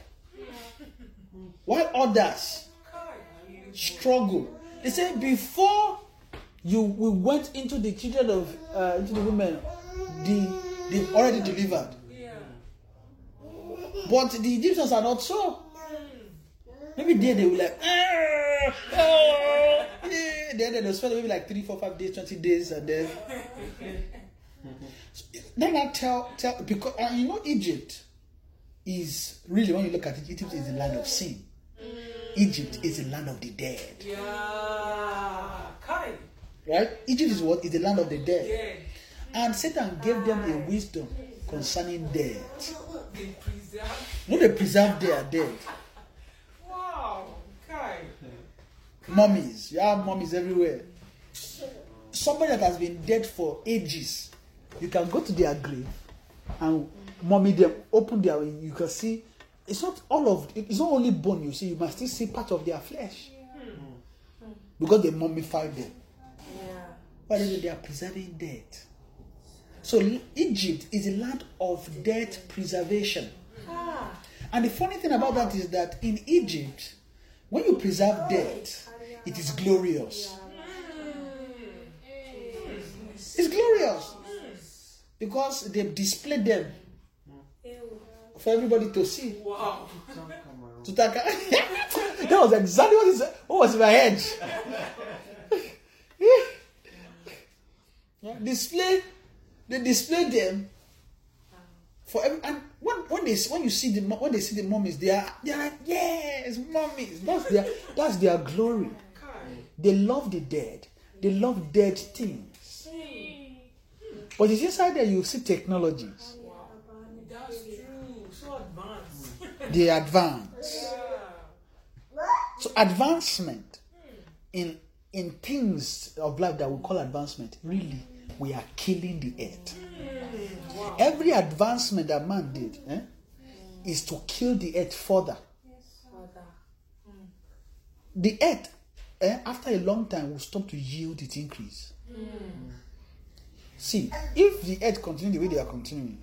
while others struggle. They say before you we went into the children of uh, into the women, the they've already delivered. But the Egyptians are not so. Maybe there they will like, "Ah, oh, yeah." then they'll spend maybe like three, four, five days, twenty days, and then. then I tell tell because and you know Egypt is really when you look at it, Egypt is the land of sin. Egypt is the land of the dead. Yeah. Kai. Right? Egypt is what? Is the land of the dead. And Satan gave them a wisdom concerning death. They preserve. No, they preserve their dead. Wow. Kai. Mummies. You have mummies everywhere. Somebody that has been dead for ages. You can go to their grave and mummy them, open their you can see it's not all of it's not only bone you see, you must still see part of their flesh. Because they mummified them. Yeah. It they are preserving death? So Egypt is a land of death preservation. Ah. And the funny thing about that is that in Egypt, when you preserve death, it is glorious. It's glorious because they've displayed them for everybody to see. Wow. That was exactly what, is, what was in my head. Yeah, display, they display them for every, and when when they when you see the when they see the mummies, they are they are like yes, mummies. That's their that's their glory. They love the dead. They love dead things. But it's inside there you see technologies. That's true. So advanced. They advance. So advancement in in things of life that we call advancement, really, we are killing the earth. Every advancement that man did eh, is to kill the earth further. The earth, eh, after a long time, will stop to yield its increase. See, if the earth continue the way they are continuing,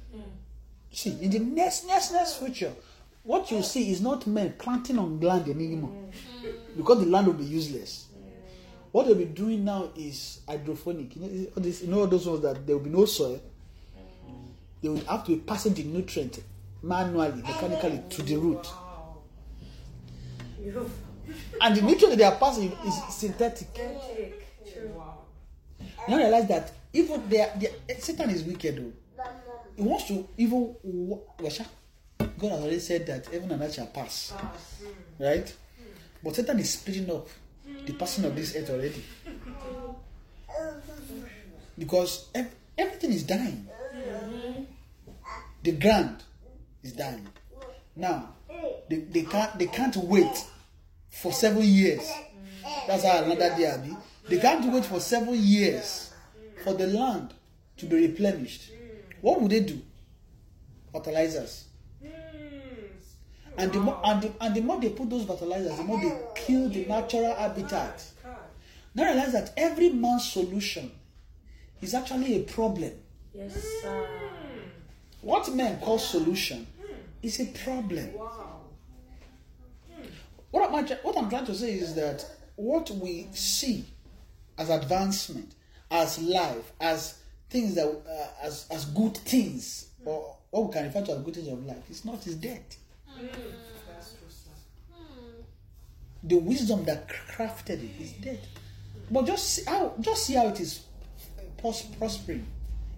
see, in the next, next, next future, what you see is not men planting on land anymore because the land will be useless. What they'll be doing now is hydroponic. You know, this, you know those ones that there will be no soil. They will have to be passing the nutrient manually, mechanically to the root. And the nutrient they are passing is synthetic. Now realize that even they are, they are- Satan is wicked though. He wants to even. God has already said that heaven and earth shall pass. Pass. Right? But Satan is speeding up the passing of this earth already. Because ev- everything is dying. The ground is dying. Now, they, they can't they can't wait for seven years. That's how another day Abi. They can't wait for seven years for the land to be replenished. What would they do? Fertilizers. And the more and the, and the more they put those fertilizers, the more they kill the natural habitat. Now realize that every man's solution is actually a problem. Yes, sir. What men call solution is a problem. Wow. What, what I'm trying to say is that what we see as advancement, as life, as things that uh, as as good things, or what we can refer to as good things of life, is not is death. Sir. The wisdom that crafted it is dead. But just see how just see how it is pros- prospering.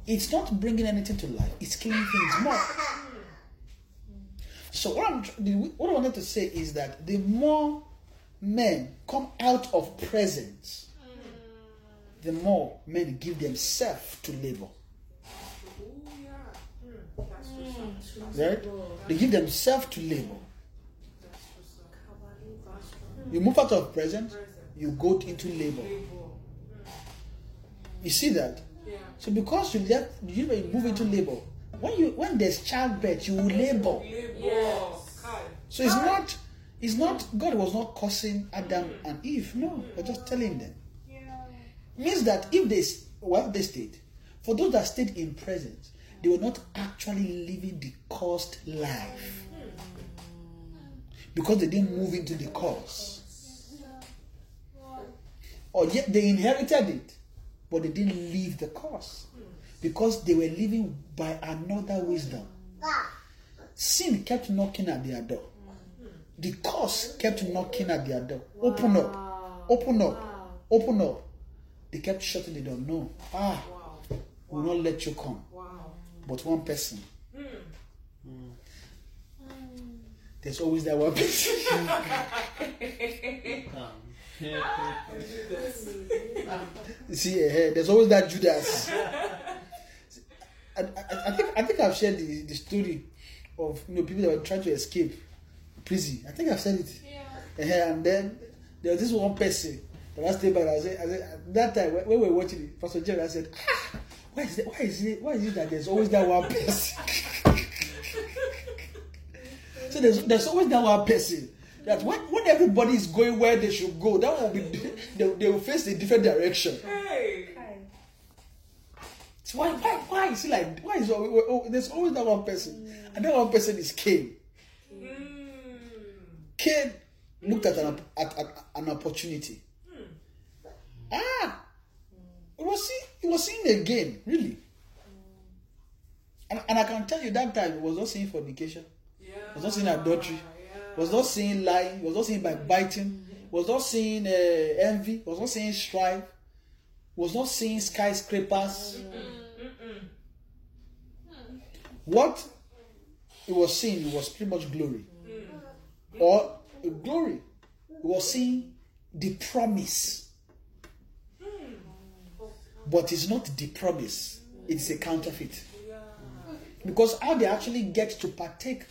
It's not bringing anything to life. It's killing things more. So what I'm what I wanted to say is that the more men come out of presence, the more men give themselves to labor. Yeah. That's true, sir. Right? They give themselves to labor. That's true, sir. That's true. You move out of presence, you go into labor. You see that? So because you left, you you move into labor. When you when there's childbirth, you will labor. Yes. So it's not, it's not. God was not cursing Adam and Eve. No, We're just telling them. Means that if they well they stayed, for those that stayed in presence, they were not actually living the cursed life because they didn't move into the curse. Or yet they inherited it, but they didn't leave the curse because they were living by another wisdom. Sin kept knocking at their door. The curse kept knocking at their door. Open up, open up, open up. They kept shutting the door. No, ah, Wow. will not let you come. Wow. but one person. There's always that one person. See, eh, there's always that Judas. I, I, I think I think I've shared the, the story of you know people that were trying to escape prison. I think I've said it. Eh, and then there was this one person that I stayed by. I said, I said at that time when, when we were watching it, Pastor Jerry, I said, ah, why is it? Why is it? Why is it that there's always that one person? so there's there's always that one person that when, when everybody is going where they should go, that will be they, they will face a different direction. Hey. So why why why is it like why is always, oh, there's always that one person and that one person is Cain. Mm. Cain looked at an at, at an opportunity. Ah, it was he was seeing again really. And, and I can tell you that time he was not seeing fornication, Yeah. he was not seeing adultery, Yeah. he was not seeing lying, he was not seeing backbiting, he was not seeing uh, envy, he was not seeing strife, he was not seeing skyscrapers. What he was seeing was pretty much glory. Or uh, glory. He was seeing the promise. But it's not the promise, it's a counterfeit. Because how they actually get to partake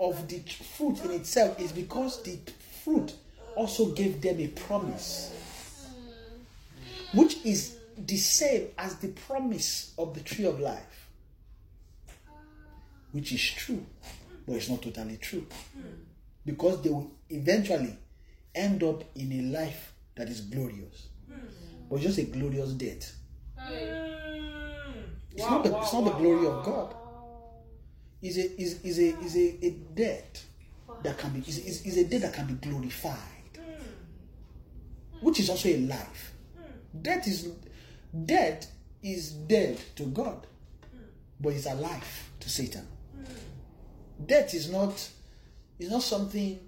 of the fruit in itself is because the fruit also gave them a promise, which is the same as the promise of the tree of life, which is true, but it's not totally true. Because they will eventually end up in a life that is glorious, but just a glorious death. It's not the, it's not the glory of God. Is a is, is a is a, a death that can be is, is, a death that can be glorified. Which is also a life. Death is death is dead to God, but it's alive to Satan. Death is not is not something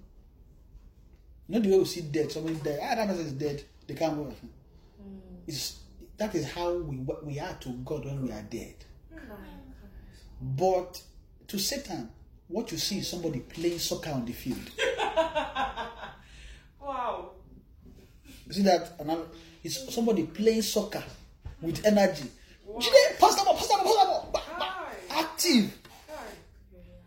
know the way we see death, somebody dead, ah that person is dead, they can't move. It's that is how we we are to God when we are dead. But to Satan, what you see is somebody playing soccer on the field. Wow. You see that? It's somebody playing soccer with energy. Jide, Pass them up, pass them up, pass them up. Ba- ba- Hi. Active.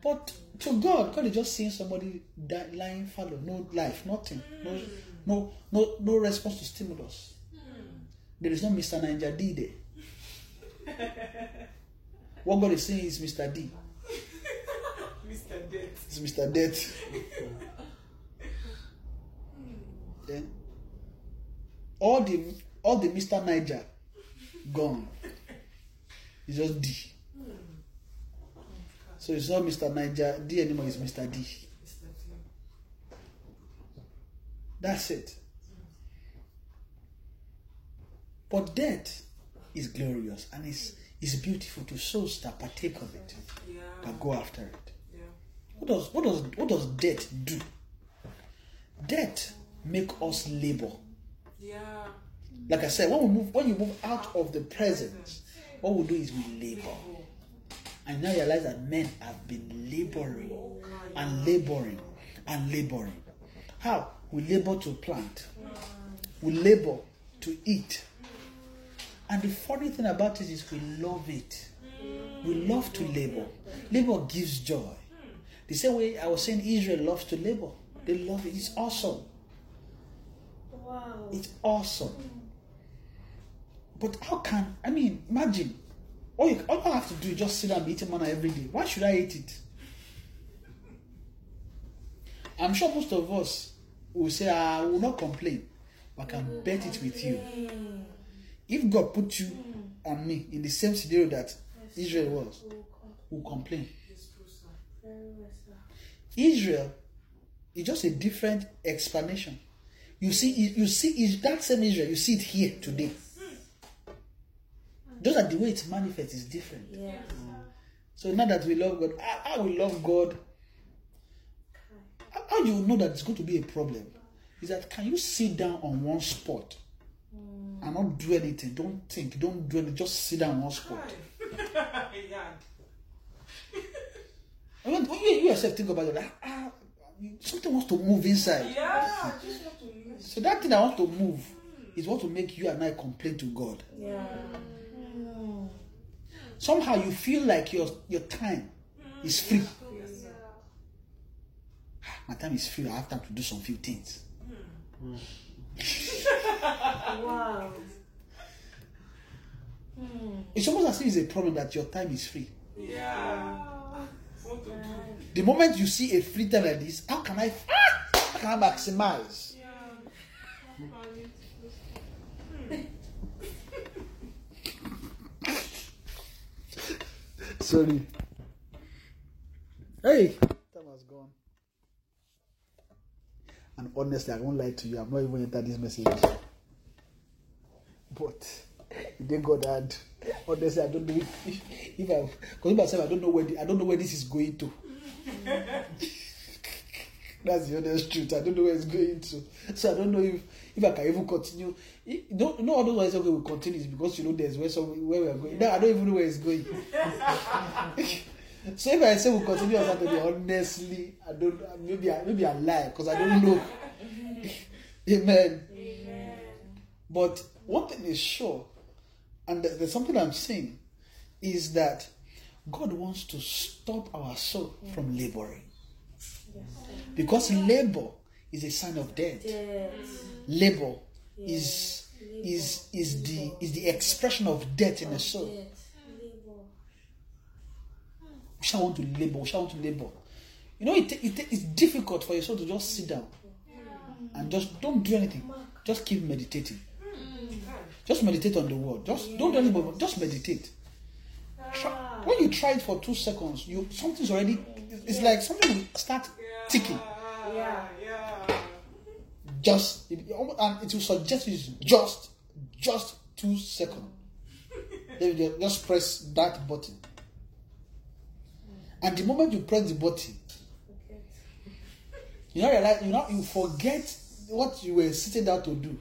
But to God, God is just seeing somebody die, lying fallow, no life, nothing, hmm. no, no, no, no response to stimulus. Hmm. There is no Mr. Ninja D there. What God is saying is Mr. D. Mr. Death. It's Mr. Death. then all the all the Mr. Niger gone. It's just D. So it's not Mr. Niger D anymore, it's Mr. D. That's it. But death is glorious and it's, it's beautiful to souls that partake of it, Yeah. that go after it. What does what does what does death do? Death make us labor. Yeah. Like I said, when we move when you move out of the present, what we do is we labor. And now realize that men have been laboring and laboring and laboring. How? We labor to plant. We labor to eat. And the funny thing about it is we love it. We love to labor. Labor gives joy. The same way I was saying Israel loves to labor. They love it. It's awesome. Wow. It's awesome. Hmm. But how can I mean imagine all you all I have to do is just sit and eat eating manna every day. Why should I eat it? I'm sure most of us will say ah, I will not complain, but I can mm-hmm. bet it with you. Mm. If God put you mm. and me in the same scenario that Israel was, we'll complain. It's true, sir. Very. Israel is just a different explanation. You see, you see is that same Israel. You see it here today. Just that the way it manifests is different. Yes. So now that we love God, how, how we love God, how, how you know that it's going to be a problem is that can you sit down on one spot and not do anything? Don't think, don't do anything, just sit down on one spot. Hi. yeah. When, when you, you yourself think about it, like, ah, something wants to move inside. Yeah, just want to move. So that thing I want to move is what will make you and I complain to God. Yeah. Somehow you feel like your your time is free. My time is free. I have time to do some few things. Wow. It's almost as if it's a problem that your time is free. Yeah. Want to do. The moment you see a free time like this, how can I ah, how can I maximize? Sorry. Hey, time has gone. And honestly, I won't lie to you. I've not even entered this message. But they God had honestly, I don't know if, if I because myself, I don't know where the, I don't know where this is going to. That's the honest truth. I don't know where it's going to. So I don't know if if I can even continue. You know, you know why I say okay, we continue is because you know there's where some where we are going. Now I don't even know where it's going. so if I say we continue on Saturday, honestly, I don't. Maybe I maybe I lie because I don't know. Amen. Amen. But one thing is sure, and there- there's something I'm saying, is that God wants to stop our soul from laboring. Because labor is a sign of death. Yes. Labor is is is the is the expression of death in the soul. Yes. We shall want to labor. We shall want to labor. You know, it, it it's difficult for your soul to just sit down and just don't do anything. Just keep meditating. Just meditate on the word. Just don't do anything. Just meditate. Try, when you try it for two seconds, you something's already. It's like something will start ticking. Yeah. Yeah. Just and it will suggest you just just two seconds. then you just press that button. And the moment you press the button, you know, realize, you know, you forget what you were sitting down to do.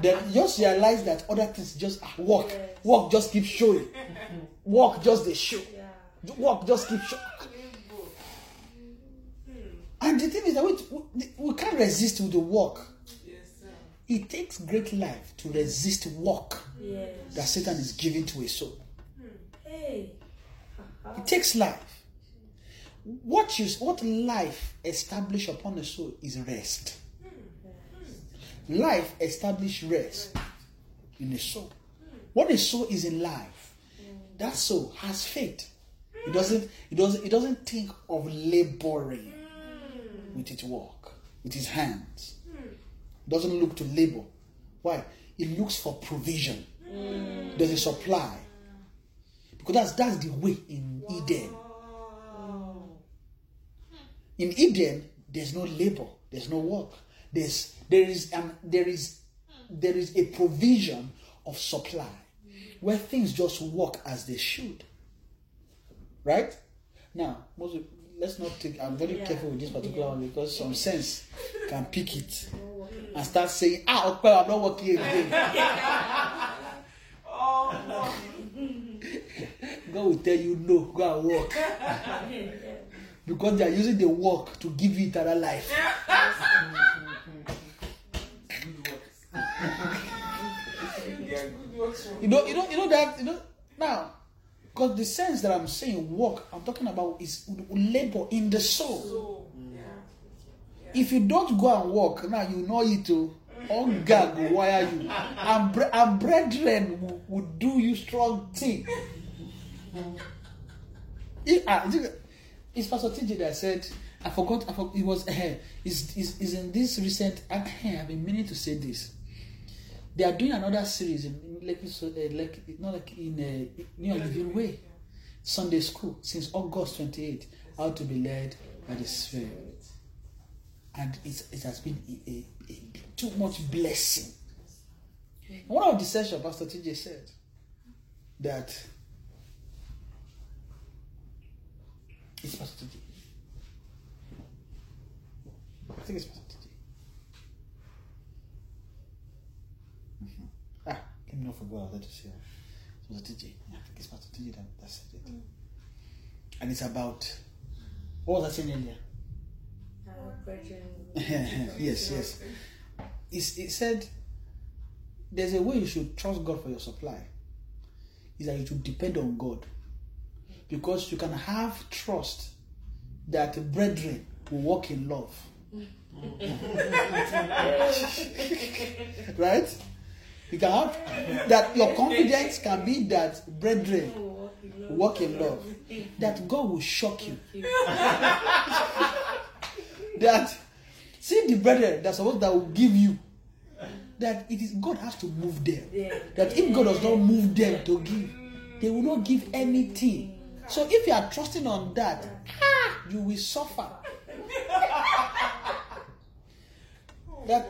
then you just realize that other things just ah, work, Yes. work just keep showing, work just they show, Yeah. work just keep showing. And the thing is that we, we, can't resist with the work. Yes, sir. It takes great life to resist work Yes. that Satan is giving to a soul. Hmm, hey. It takes life. What you what life establish upon a soul is rest. Hmm, hmm. Life establish rest in a soul. What a soul is in life, that soul has faith. It doesn't it doesn't it doesn't think of laboring with its work, with his hands. Doesn't look to labor. Why? It looks for provision. There's a supply. Because that's that's the way in Eden. In Eden, there's no labor, there's no work. There's there is um, there is there is a provision of supply where things just work as they should. Right? Now, most of- let's not take I'm very careful with this particular one because some sense can pick it and start saying, ah, okay, I'm not working again. Oh, God will tell you no, go and work. because they are using the work to give you eternal life. yeah, good works from You know, you know, you know that you know now, because the sense that I'm saying work, I'm talking about is labor in the soul. soul. Yeah. If you don't go and work, now you know it to on gag will wire you, and bre- and brethren will do you strong thing. If, ah, it's Pastor TJ that said, I forgot, I forgot it was, uh, is, is, is in this recent, uh, I've been meaning to say this. They are doing another series in, in like, so, uh, like, not like in uh, New Living Way, Sunday school, since August 28, how to be led by the Spirit. And it's, it has been a, a, a, too much blessing. One of the sessions, Pastor TJ said that it's Pastor TJ. I think it's Pastor TJ. Mhm. Ah, let me not forget what I wanted to say. It was TJ. Yeah, I think it's Pastor TJ that, that said it. and it's about what was I saying earlier? Uh, brethren. yes, yes. It's, it said there's a way you should trust God for your supply. Is that you should depend on God. Because you can have trust that brethren will walk in love. right? You can have that your confidence can be that brethren walk in love. That God will shock you. that see the brethren that's supposed that will give you that it is God has to move them. That if God does not move them to give, they will not give anything. So if you are trusting on that, you will suffer. that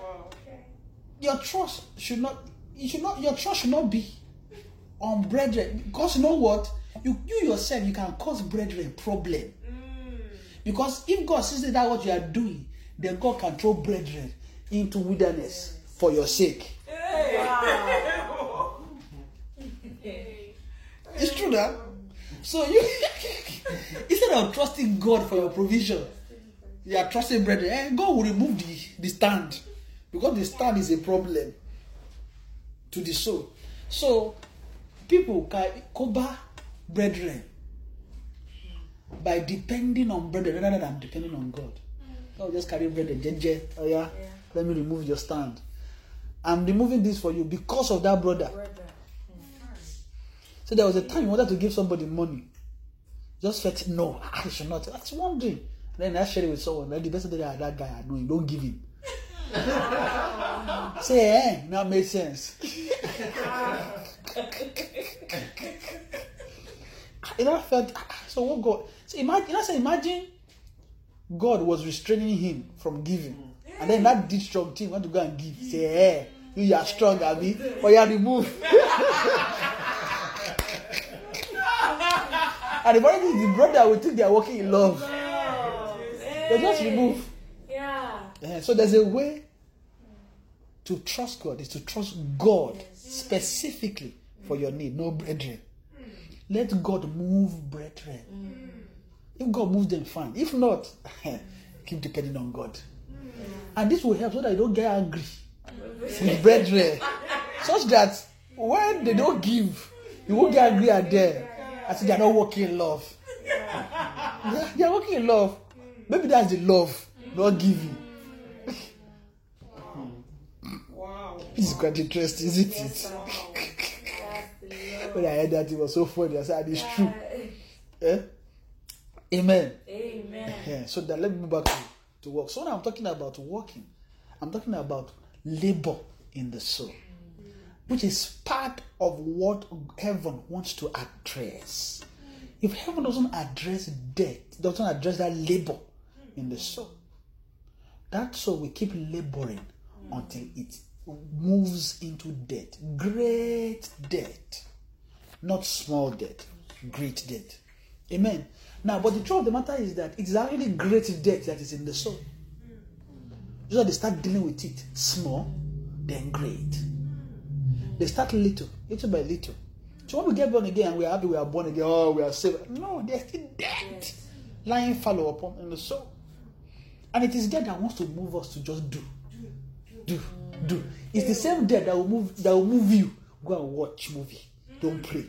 your trust should not you should not your trust should not be on brethren because you know what? You you yourself you can cause brethren problem. Because if God sees that what you are doing then God can throw brethren into wilderness for your sake. It's true that so you instead of trusting God for your provision you are trusting brethren. Eh, God will remove the the stand. Because the stand is a problem to the soul. So people can cover brethren by depending on brethren rather than depending on God. God just carry brethren, jeje, oh yeah, let me remove your stand. I'm removing this for you because of that brother. Brother. So there was a time you wanted to give somebody money. Just felt no, I should not. That's one thing. Then I shared it with someone. Then the person did that, that guy I know him, don't give him. Say eh, now makes sense. you know, I felt so what God so imagine you know, say imagine God was restraining him from giving. And then that strong thing want to go and give. Say, eh, you are strong, Abby. but you are removed. and the is the brother will think they are walking in love. They just remove. Yeah. Eh, so there's a way to trust God is to trust God specifically for your need, no brethren. Let God move brethren. If God moves them, fine. If not, keep depending on God. And this will help so that you don't get angry with brethren. Such that when they don't give, you won't get angry at them. I say they are not working in love. They are working in love. Maybe that's the love, not giving. This is quite interesting, isn't it? when I heard that, it was so funny. I said, ah, it's true. Eh? Amen. Amen. Yeah, so that let me move back to, to work. So when I'm talking about working, I'm talking about labor in the soul, which is part of what heaven wants to address. If heaven doesn't address death, doesn't address that labor in the soul, that soul will keep laboring until it moves into debt, Great debt, Not small debt, great debt. Amen. Now, but the truth of the matter is that it's actually great debt that is in the soul. So they start dealing with it small, then great. They start little, little by little. So when we get born again we are happy we are born again, oh, we are saved. No, there's still death lying fallow upon in the soul. And it is death that wants to move us to just do. Do. Do. It's the same death that will move that will move you. Go and watch movie. Don't pray.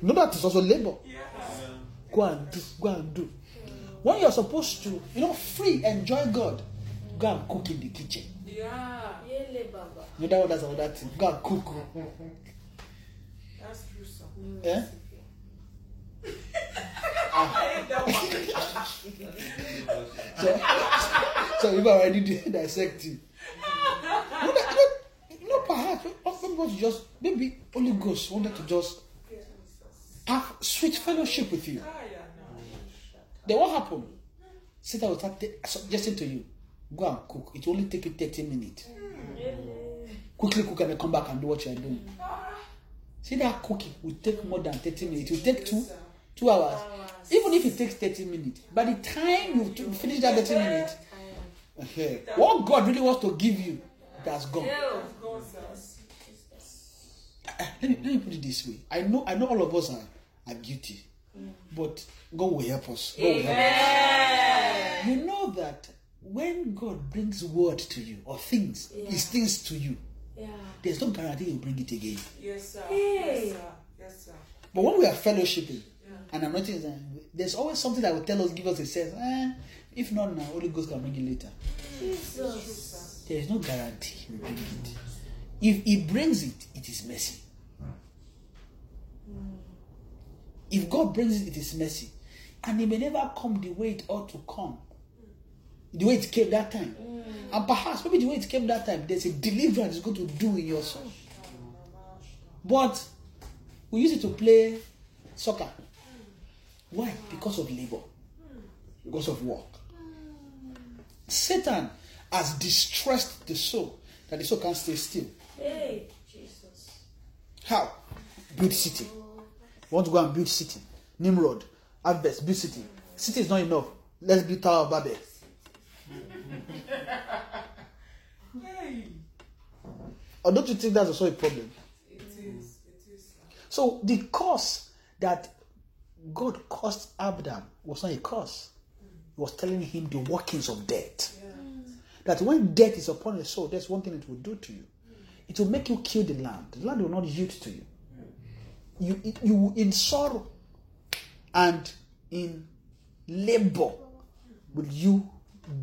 No, that is also labor. Go and do. Go and do. When you're supposed to, you know, free, enjoy God, go and cook in the kitchen. Yeah. Yele Baba. You know that one, that's another thing. Go and cook. That's true, sir. Eh? So, so you've already di- dissecting. You know, you know, you know, perhaps you just maybe Holy Ghost wanted to just have sweet fellowship with you. No. Then what happened? Satan will start suggesting to you, go and cook. It only take you 30 minutes. Quickly cook and then come back and do what you are doing. See that cooking will take more than 30 minutes. It will take two, two hours. Even if it takes 30 minutes, by the time you finish that 30 minutes, what God really wants to give you, that's gone. Go, sir. Eh, Let me, let me put it this way. I know I know all of us are, are guilty. but God will help us. God will help us. You know that when God brings word to you or things, His things to you, Yeah. there's no guarantee He'll bring it again. Yes, sir. Hey. Yes, sir. Yes, sir. But when we are fellowshipping and I'm noticing there's always something that will tell us, give us a sense. Eh, if not now, Holy Ghost can bring it later. Jesus. There is no guarantee He will bring it. If He brings it, it is mercy. Hmm. If God brings it, it is mercy. And it may never come the way it ought to come. The way it came that time. Hmm. And perhaps maybe the way it came that time, there's a deliverance it's going to do in your soul. But we use it to play soccer. Why? Because of labor. Hmm. Because of work. Satan has distressed the soul that the soul can't stay still. Hey. Jesus. How? Build city. Want to go and build city. Nimrod, harvest, build city. City is not enough. Let's build Tower of Babel. Hey. Or don't you think that's also a problem? It is. It is. So the curse that God caused Adam was not a curse. He was telling him the workings of death. Mm. That when death is upon a soul, there's one thing it will do to you. Mm. It will make you kill the land. The land will not yield to you. You, you in sorrow and in labor will you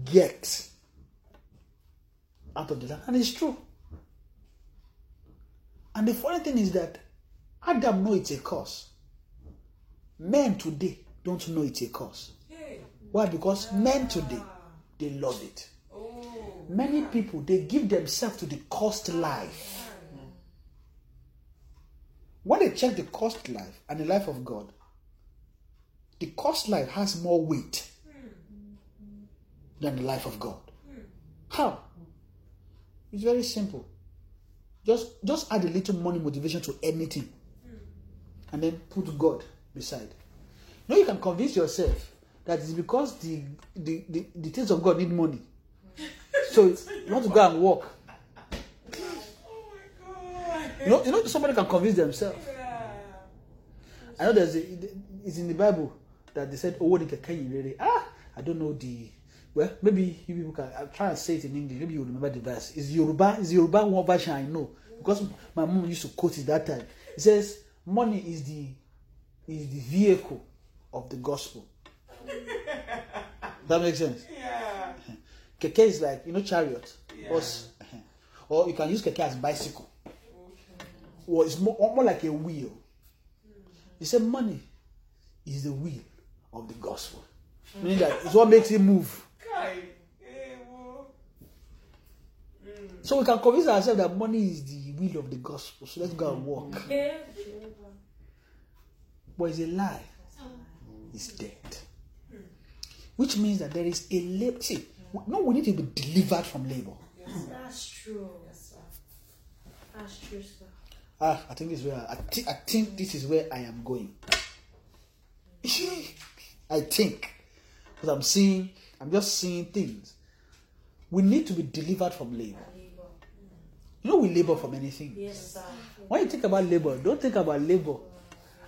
get out of the land. And it's true. And the funny thing is that Adam know it's a curse. Men today don't know it's a curse. Why? Because men today they love it. Many people they give themselves to the cost life. When they check the cost life and the life of God, the cost life has more weight than the life of God. How? It's very simple. Just just add a little money motivation to anything. And then put God beside. No, you can convince yourself that it's because the the, the, the things of God need money. So you want to go and work. You know, you know somebody can convince themselves. I know there's a, it's in the Bible that they said, "Oh, the can really?" Ah, I don't know the. Well, maybe you people can. I'll try and say it in English. Maybe you remember the verse. It's Yoruba. It's Yoruba one version I know because my mom used to quote it that time. It says, "Money is the is the vehicle of the gospel." that makes sense. Yeah. Keke is like you know chariot, horse, or you can use keke as bicycle. Or it's more, more like a wheel. Mm-hmm. He said money is the wheel of the gospel, meaning that it's what makes it move. Kai. Hey, whoa. Mm. So we can convince ourselves that money is the wheel of the gospel. So let's go and walk. Yeah. But it's a lie. It's dead. Which means that there is a labor. See, no, we need to be delivered from labor. Yes, that's true. Yes, sir. That's true, sir. Ah, I think this is where I, thi- I think this is where I am going. I think because I'm seeing, I'm just seeing things. We need to be delivered from labor. You know, we labor for many things. Yes, sir. When you think about labor, don't think about labor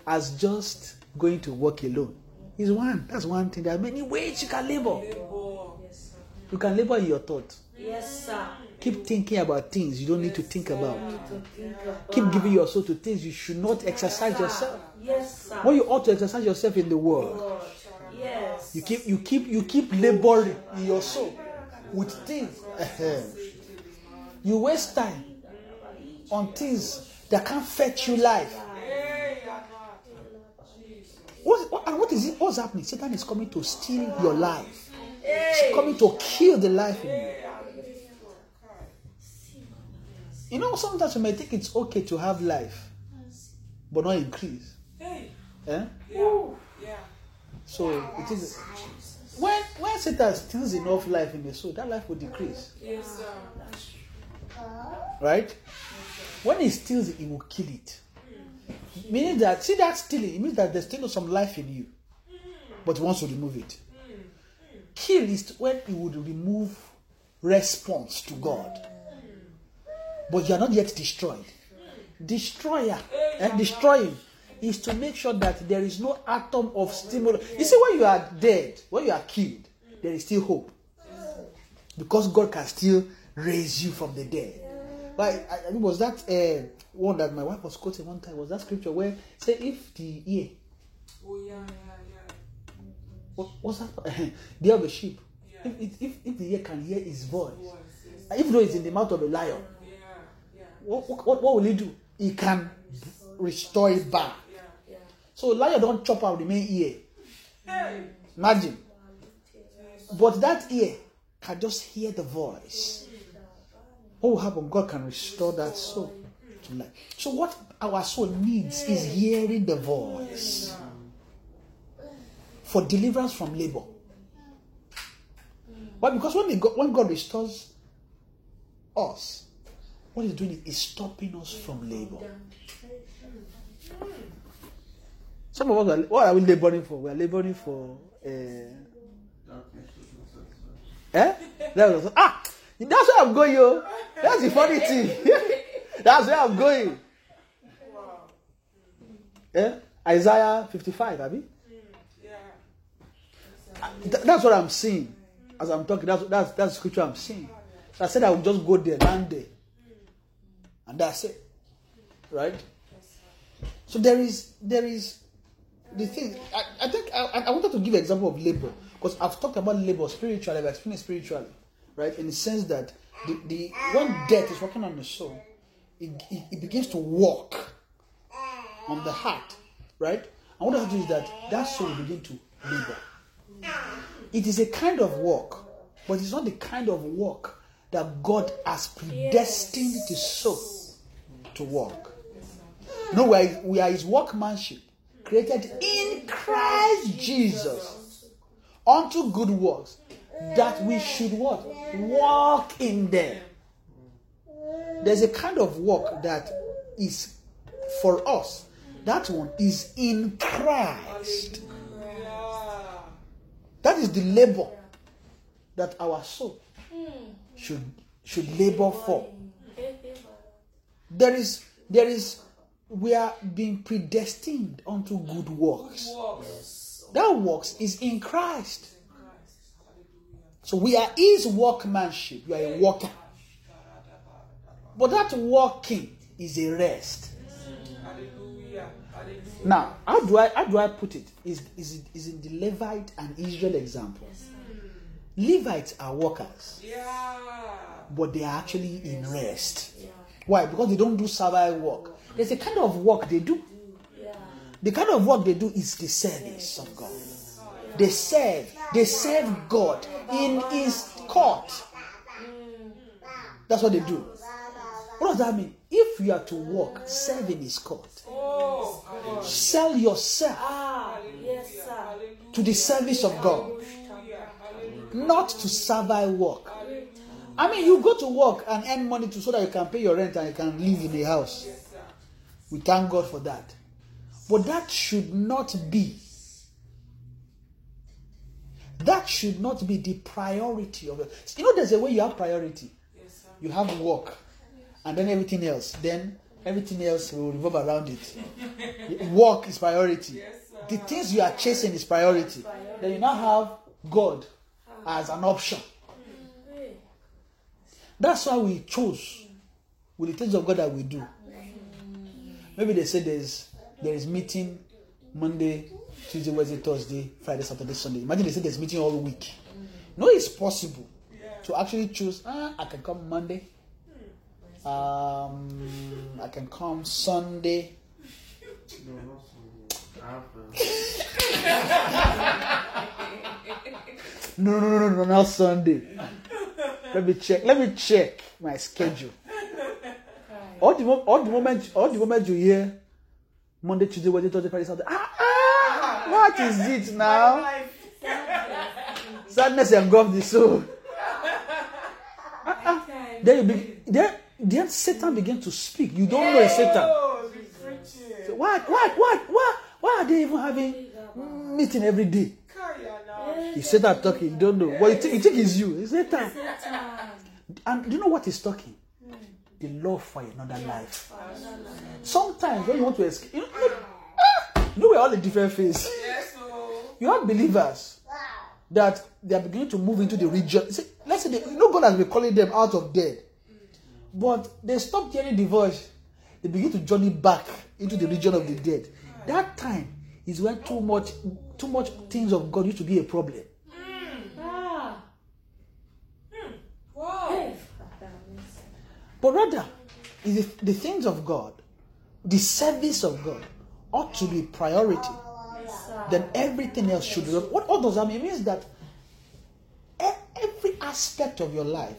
as just going to work alone. It's one. That's one thing. There are many ways you can labor. Yes. You can labor in your thoughts. Yes, sir. Keep thinking about things you don't need to think about. To think about. Keep giving your soul to things you should not exercise yourself. Yes, sir. When you ought to exercise yourself in the world, Lord. Yes. you keep you keep you keep laboring in your soul with things. you waste time on things that can't fetch you life. Hey, you're not. Jesus. What, what, and what is it? What's happening? Satan is coming to steal your life. He's coming to kill the life in you. You know, sometimes you may think it's okay to have life, but not increase. Hey. Eh? Yeah. Yeah. So it is when when Satan steals enough life in the soul, that life will decrease. Yes, sir. Right? When he steals it, he will kill it. Meaning that see that stealing, it means that there's still some life in you. But wants to remove it. Kill is when he would remove response to God. But you are not yet destroyed. Destroyer, eh, destroying is to make sure that there is no atom of stimulus. You see, when you are dead, when you are killed, there is still hope. Because God can still raise you from the dead. Like, I, was that uh, one that my wife was quoting one time? Was that scripture where say if the ear, Oh, yeah, yeah, yeah. what, what's that? the a sheep. If, if, if, if the ear can hear his voice, Voice, yes. even though it's in the mouth of a lion, Yeah, yeah, what, what, what will he do? He can restore it back. yeah. Yeah. So lion don't chop out the main ear. Hey! Imagine. But that ear can just hear the voice. What will happen? God can restore that soul to life. So what our soul needs is hearing the voice for deliverance from labor. But because when, they go, when God restores us, what He's doing is stopping us from labor. Some of us are, what are we laboring for? We are laboring for. Uh, Darkness is not satisfied. Eh? Was, ah, that's where I'm going, yo. That's the funny thing. that's where I'm going. Wow. Eh? Isaiah 55, Abby. Yeah. Th- that's what I'm seeing as I'm talking. That's that's that's the scripture I'm seeing. So I said I would just go there, land there, and that's it, right? So there is there is the thing. I, I think I, I wanted to give an example of labor because I've talked about labor spiritually. I've explained it spiritually, right? In the sense that the, the when death is working on the soul, it, it, it begins to walk on the heart, right? And what is that that soul will begin to labor. It is a kind of work, but it's not the kind of work that God has predestined the soul to work. No, we are, we are His workmanship, created in Christ Jesus unto good works, that we should what? Walk in them. There's a kind of work that is for us. That one is in Christ. That is the labor that our soul should should labor for. There is there is we are being predestined unto good works. That works is in. Christ. So we are his workmanship. You are a worker. But that working is a rest. Now, how do I how do I put it? Is is is in the Levite and Israel example. Levites are workers, but they are actually in rest. Why? Because they don't do survival work. There's a kind of work they do. The kind of work they do is the service of God. They serve. They serve God in His court. That's what they do. What does that mean? If you are to work, serve in His court. Oh. Sell yourself Ah, yes, to the service of God, not to survive work. I mean, you go to work and earn money to so that you can pay your rent and you can live in a house. We thank God for that. But that should not be. That should not be the priority of it. You know, there's a way you have priority. Yes, sir. You have work, and then everything else. Then everything else will revolve around it. Work is priority. Yes. The things you are chasing is priority. Then you now have God as an option. That's why we chose with the things of God that we do. Maybe they say there's there is meeting Monday, Tuesday, Wednesday, Thursday, Friday, Saturday, Sunday. Imagine they say there's meeting all week. No, it's possible to actually choose. Ah, I can come Monday. Um, I can come Sunday. No, not Sunday. I have uh, No, no, no, no, no, not Sunday. Let me check. Let me check my schedule. All the, mo- all the moment, all the moment you hear Monday, Tuesday, Wednesday, Thursday, Friday, Saturday. Ah, what is it now? Sadness engulf the soul. Ah, ah. Then you be, then, then Satan began to speak. You don't know it's Satan. Preaching. What, what, what, what? Why are they even having meeting every day? Now. It's Satan talking. You don't know. Well, you think, you think it's you. It's Satan. And do you know what he's talking? Hmm. The love for another life. Sometimes when you want to escape, you know, look, You know, we're all a different phase. You have believers that they are beginning to move into the region. See, let's say, they, you know, God has been calling them out of dead, but they stopped hearing the voice. They begin to journey back into the region of the dead. That time is when too much, too much things of God used to be a problem. But rather, the, the things of God, the service of God, ought to be priority. Yes, sir. Then everything else should. What, what does that mean? It means that every aspect of your life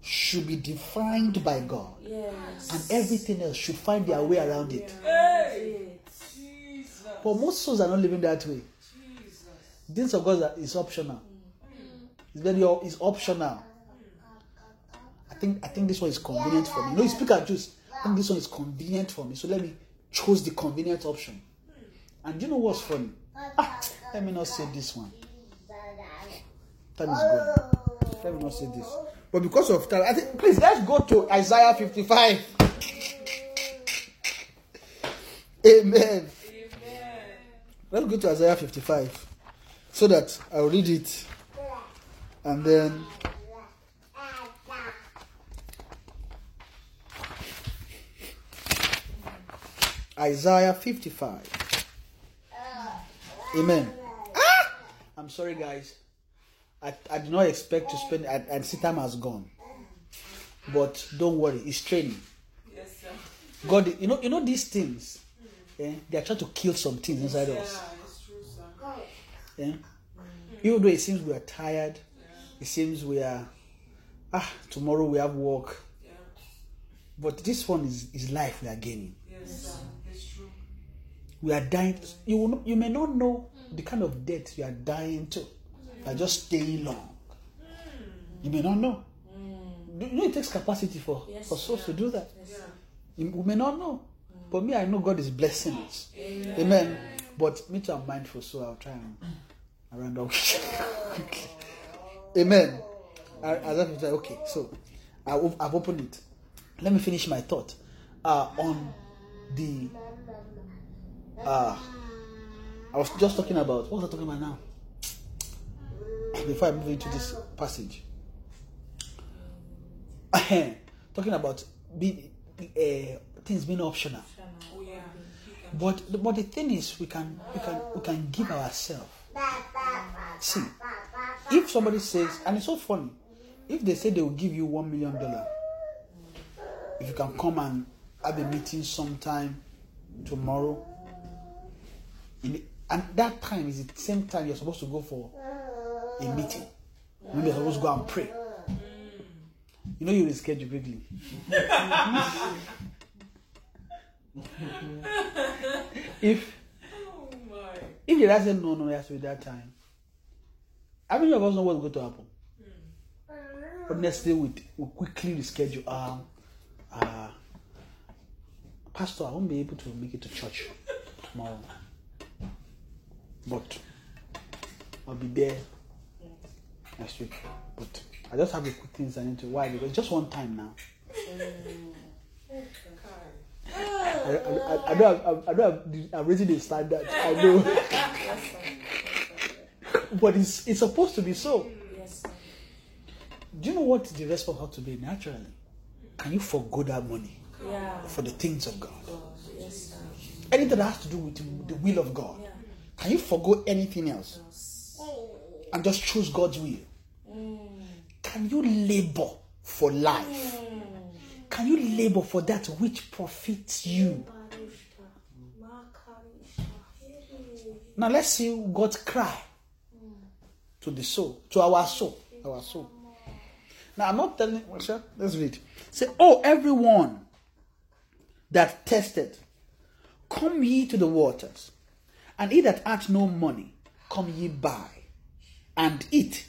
should be defined by God, Yes. and everything else should find their way around it. Hey. Jesus. But most souls are not living that way. Jesus. Things of God are- is optional. Hmm. It's very it's optional. I think I think this one is convenient for me. No, you speak at juice. I think this one is convenient for me. So let me choose the convenient option. And you know what's funny? Ah, let me not say this one. Time is going. Let me not say this. But because of time, I think please let's go to Isaiah 55. Amen. Amen. Let's go to Isaiah 55 so that I'll read it and then Isaiah 55. Amen. Ah! I'm sorry, guys. I, I did not expect to spend, and, and see time has gone. But don't worry, it's training. Yes, sir. God, you know, you know these things. Eh, they are trying to kill some things inside Yeah, us. it's true, sir. Yeah. Even though it seems we are tired, it seems we are ah tomorrow we have work. Yeah. But this one is, is life we are gaining. Yes, sir. It's true. We are dying. You will not, you may not know the kind of death you are dying to. You are just staying long. You may not know. You know it takes capacity for, Yes, for souls to do that. Yeah. You- We may not know. But me, I know God is blessing us. Amen. But me too, I'm mindful, so I'll try and I round up. Amen. I, as I was okay, so I, I've opened it. Let me finish my thought uh, on the. Uh, I was just talking about what was I talking about now? Before I move into this passage, talking about be, uh, things being optional. Oh. But but the thing is, we can we can we can give ourselves. See, if somebody says, and it's so funny, if they say they will give you one million dollar, if you can come and have a meeting sometime tomorrow, in and that time is the same time you're supposed to go for a meeting. Maybe you're supposed to go and pray. You know you reschedule quickly. if Oh. If the dad said no, no, it has to be that time. How many of us know what's going to happen? But next day we we quickly reschedule. Um, uh, Pastor, I won't be able to make it to church tomorrow, but I'll be there next week. But I just have a quick things I need to. Why? Because just one time now. I, I, I, I don't have, I don't have, I'm raising the standard. I know. but it's, it's supposed to be so. Yes. Do you know what the rest response ought to be naturally? Can you forego that money Yeah. for the things of God? Yes. Anything that has to do with the will of God. Yeah. Can you forego anything else and just choose God's will? Can you labor for life? Can you labor for that which profits you? Now let's see God's cry to the soul, to our soul, our soul. Now I'm not telling. Let's read. Say, oh everyone that tested, come ye to the waters, and he that hath no money, come ye buy, and eat.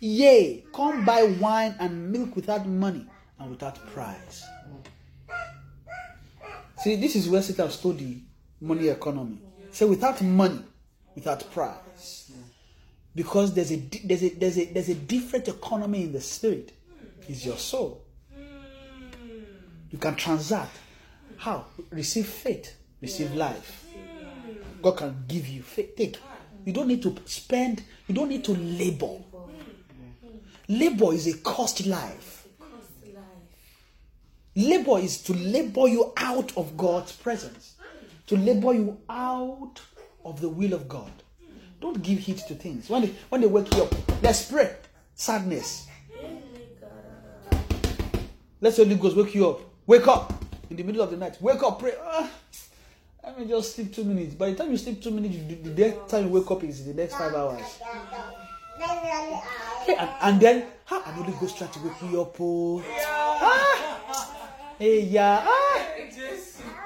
Yea, come buy wine and milk without money and without price. See, this is where Satan stole the money economy. Say without money, without price. Because there's a there's a there's a there's a different economy in the spirit. Is your soul. You can transact. How? Receive faith, receive life. God can give you. Take. You don't need to spend. You don't need to labor. Labor is a cost life. Labor is to labor you out of God's presence, to labor you out of the will of God. Don't give heed to things. When they, when they wake you up, let's pray. Sadness. Let's Holy Ghost wake you up. Wake up in the middle of the night. Wake up, pray. Ah, let me just sleep two minutes. By the time you sleep two minutes, you- the next time you wake up is the next five hours. Hey, and, and then, how and Holy Ghost try to wake me up. Oh. Ah. Hey, yeah. Ah.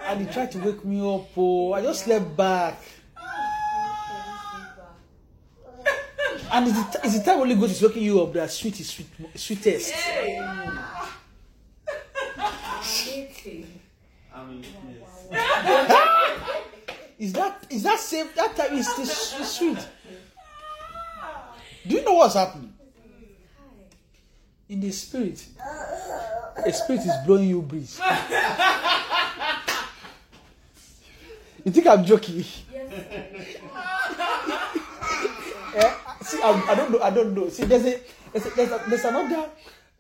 And he tried to wake me up. Oh. I just slept back. And it's the, it's the time Holy Ghost is waking you up that sweet is sweet, sweetest. Meeting. I mean, yes. Is that is that same that time is s- sweet? Do you know what's happening? In the spirit, a spirit is blowing you breeze. You think I'm joking? Eh, See, I'm, I don't know. I don't know. See, there's a there's, a, there's, a, there's another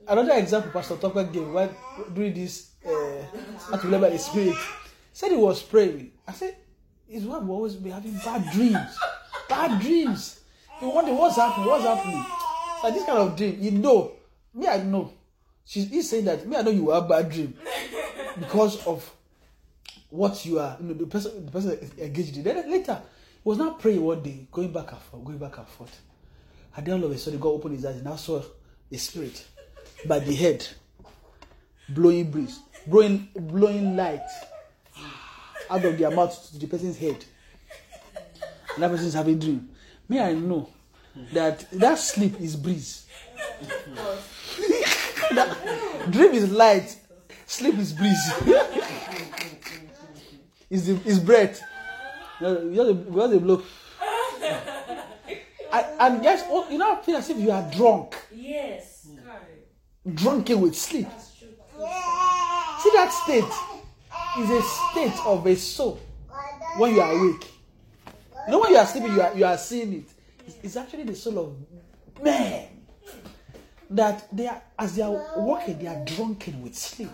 another example Pastor Tucker gave when during this uh, remember the spirit. Said he was praying. I said, his wife will always be having bad dreams, bad dreams. You wonder what's happening, what's happening. Like this kind of dream, you know. Me, I know. She's he's saying that me, I know you have bad dream because of what you are, you know, the person, the person engaged in. Then later, he was not praying one day, going back and forth, going back and forth. And then all of a sudden, God opened his eyes and now saw a spirit by the head, blowing breeze, blowing, blowing light out of their mouth to the person's head. And that person is having dream. May I know that that sleep is breeze. That dream is light, sleep is breeze. is the is breath. You know, you just you just blow. And, oh, you know, feel as if you are drunk, Yes. drunken with sleep. See that state is a state of a soul when you are awake. You know when you are sleeping, you are you are seeing it. It's, it's actually the soul of man that they are as they are walking, they are drunken with sleep.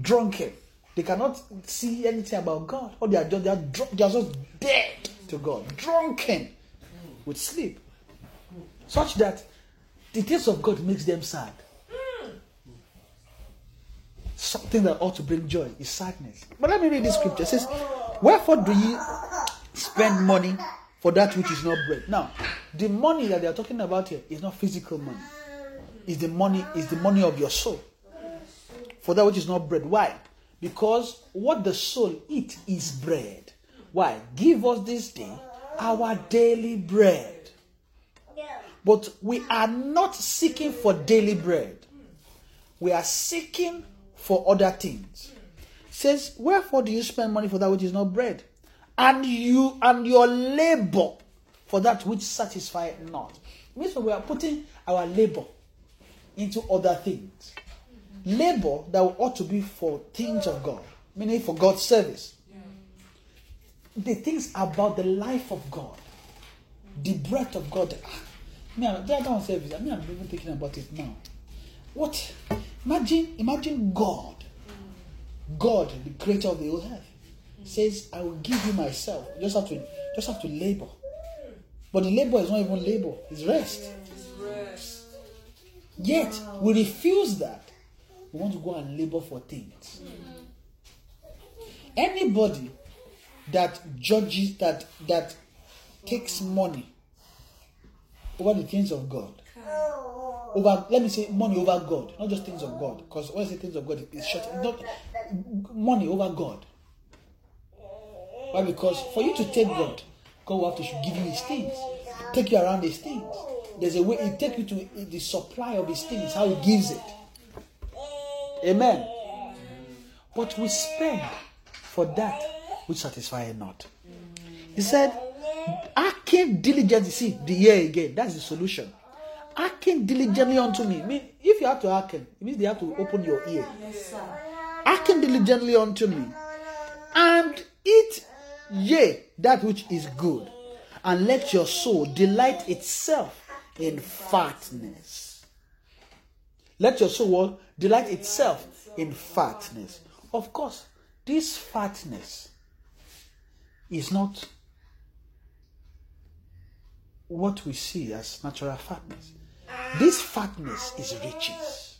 Drunken. They cannot see anything about God. Or they are just they are, drunk, they are just dead to God. Drunken with sleep. Such that the taste of God makes them sad. Something that ought to bring joy is sadness. But let me read this scripture. It says, Wherefore do ye spend money for that which is not bread? Now, the money that they are talking about here is not physical money. Is the money is the money of your soul. For that which is not bread. Why? Because what the soul eat is bread. Why? Give us this day our daily bread. But we are not seeking for daily bread. We are seeking for other things. Says, Wherefore do you spend money for that which is not bread? And you and your labor for that which satisfieth not. It means we are putting our labor into other things. Labor that ought to be for things of God, meaning for God's service. The things about the life of God, the breath of God. Me, I don't want service. I mean, I'm even thinking about it now. What? Imagine, imagine God, God, the creator of the whole earth, says, "I will give you myself." You just have to, just have to labor. But the labor is not even labor; it's rest. Yet we refuse that. We want to go and labor for things. Anybody that judges that that takes money over the things of God, over let me say money over God, not just things of God. Because when I say things of God, it's short. Not money over God. Why? Because for you to take God, God will have to give you His things, take you around His things. There's a way He take you to the supply of His things, how He gives it. Amen. But we spend for that which satisfies not. He said, Hearken diligently. See, the year again. That's the solution. Hearken diligently unto me. I mean, if you have to hearken, it means they have to open your ear. Yes. Hearken diligently unto me. And eat yea, that which is good, and let your soul delight itself in fatness. Let your soul delight itself in fatness. Of course, this fatness is not what we see as natural fatness. This fatness is riches.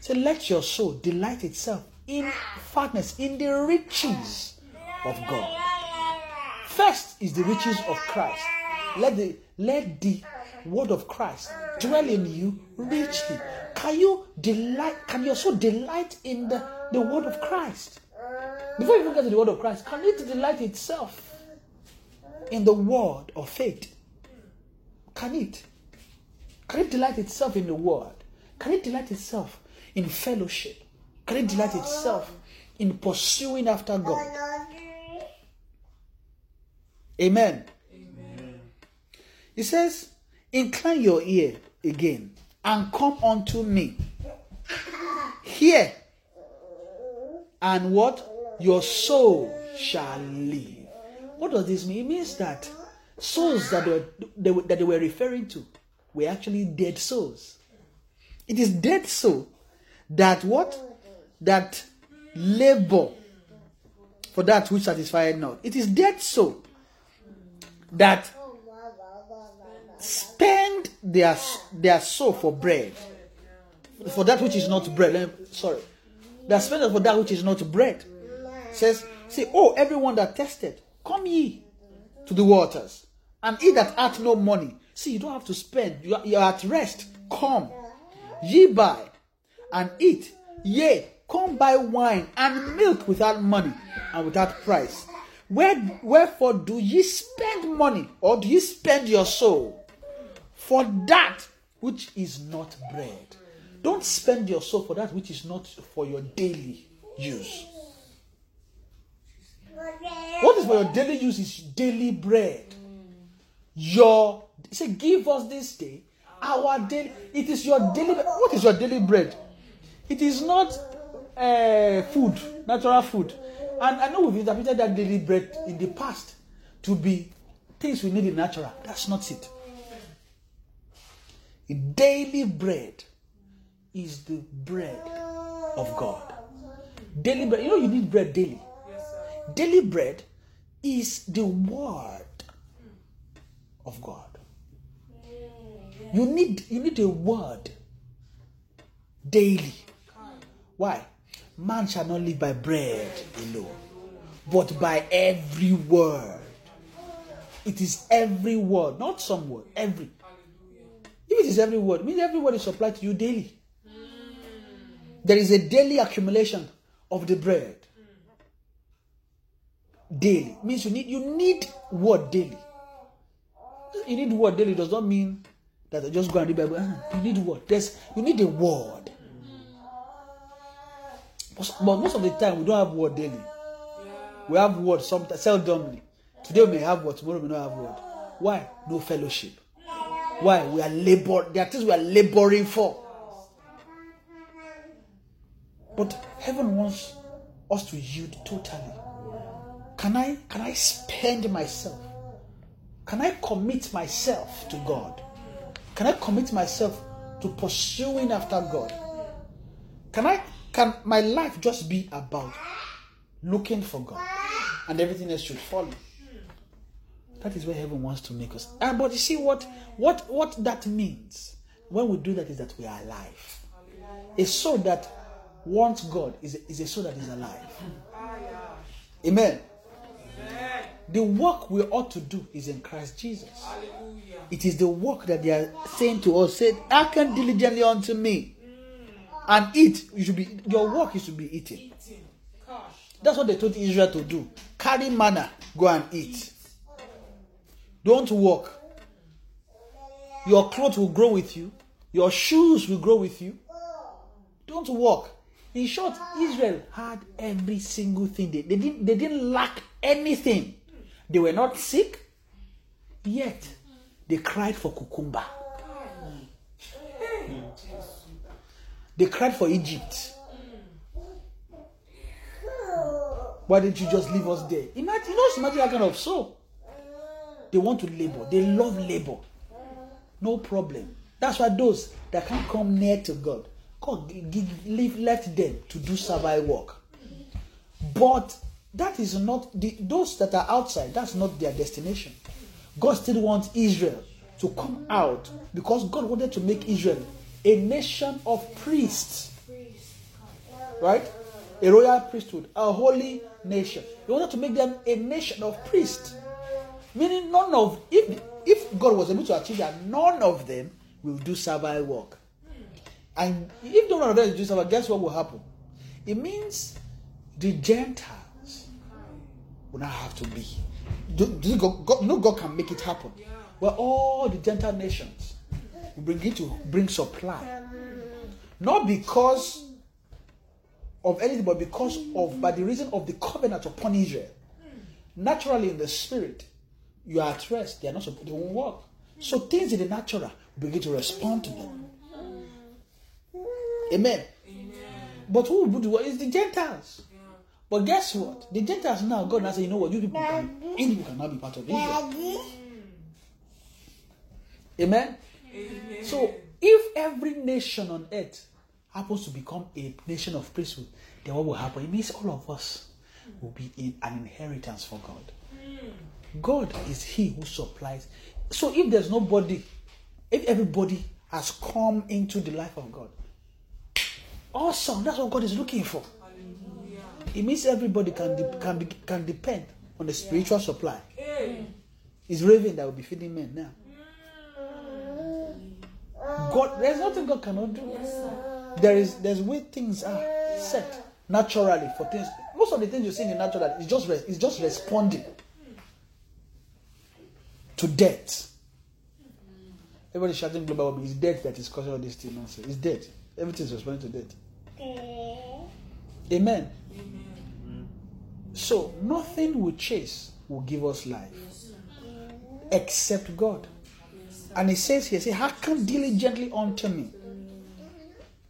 So let your soul delight itself in fatness, in the riches of God. First is the riches of Christ. Let the let the word of Christ dwell in you richly. Can you delight? Can your soul delight in the, the word of Christ? Before you get to the word of Christ, can it delight itself in the word of faith? Can it? Can it delight itself in the word? Can it delight itself in fellowship? Can it delight itself in pursuing after God? Amen. Amen. He says, Incline your ear again and come unto me. Hear, and what? Your soul shall live. What does this mean? It means that souls that they were, they, were- that they were referring to were actually dead souls. It is dead soul that what? That labor for that which satisfied not. It is dead soul that spend their their soul for bread, for that which is not bread. Sorry, that spend for that which is not bread. Says, say, oh, everyone that tested, come ye to the waters, and he that hath no money. See, you don't have to spend. You are, you are at rest. Come, ye buy and eat. Yea, come buy wine and milk without money and without price. Where, wherefore do ye spend money, or do ye spend your soul for that which is not bread? Don't spend your soul for that which is not for your daily use. What is for your daily use is daily bread. Your say, give us this day our daily. It is your daily. What is your daily bread? It is not uh, food, natural food. And I know we've interpreted that daily bread in the past to be things we need in natural. That's not it. Daily bread is the bread of God. Daily bread. You know you need bread daily. Daily bread is the word of God. You need you need a word daily. Why? Man shall not live by bread alone, but by every word. It is every word, not some word, every. If it is every word, means every word is supplied to you daily. There is a daily accumulation of the bread. Daily means you need you need word daily. You need word daily does not mean that I just go and read Bible. Ah, You need word. There's you need a word. But but most of the time we don't have word daily. We have word sometimes seldomly. Today we may have word, tomorrow we may not have word. Why? No fellowship. Why? We are labor. There are things we are laboring for. But heaven wants us to yield totally. Can I can I spend myself? Can I commit myself to God? Can I commit myself to pursuing after God? Can I can my life just be about looking for God and everything else should follow? That is where heaven wants to make us. And but you see what what what that means when we do that is that we are alive. A soul that wants God is a, is a soul that is alive. Amen. The work we ought to do is in Christ Jesus. It is the work that they are saying to us, said, hearken diligently unto me and eat. You should be your work is to be eating. That's what they told Israel to do. Carry manna, go and eat. Don't walk. Your clothes will grow with you. Your shoes will grow with you. Don't walk. In short, Israel had every single thing. They, they, didn't, they didn't lack anything. They were not sick, yet they cried for cucumber. They cried for Egypt. Why didn't you just leave us there? Imagine, you know, imagine that kind of soul. They want to labor. They love labor. No problem. That's why those that can't come near to God, God gi- gi- leave, left them to do survival work. But that is not the those that are outside. That's not their destination. God still wants Israel to come out because God wanted to make Israel a nation of priests, right? A royal priesthood, a holy nation. He wanted to make them a nation of priests, meaning none of if if God was able to achieve that, none of them will do servile work. And if none of them do survival, guess what will happen? It means the Gentiles will not have to be. Do, do God, God, no God can make it happen. Well, all the Gentile nations will begin to bring supply. Not because of anything, but because of by the reason of the covenant upon Israel. Naturally, in the spirit, you are at rest. They are not. They won't work. So things in the natural begin to respond to them. Amen. But who will do what? It's the Gentiles. But guess what? The Gentiles now, God now say, you know what? You people can, you people can now be part of Israel. Amen. So if every nation on earth happens to become a nation of priesthood, then what will happen? It means all of us will be in an inheritance for God. God is He who supplies. So if there's nobody, if everybody has come into the life of God, awesome. That's what God is looking for. It means everybody can de- can be, can depend on the spiritual supply. It's raven that will be feeding men now. God, there's nothing God cannot do. There is there's way things are set naturally for things. Most of the things you see in the natural is just re- is just responding to death. Everybody shouting global warming. It's death that is causing all this thing nonsense. It's death. Everything's responding to death. Amen. So nothing we chase will give us life except God. And he says here, say, how hearken diligently unto me.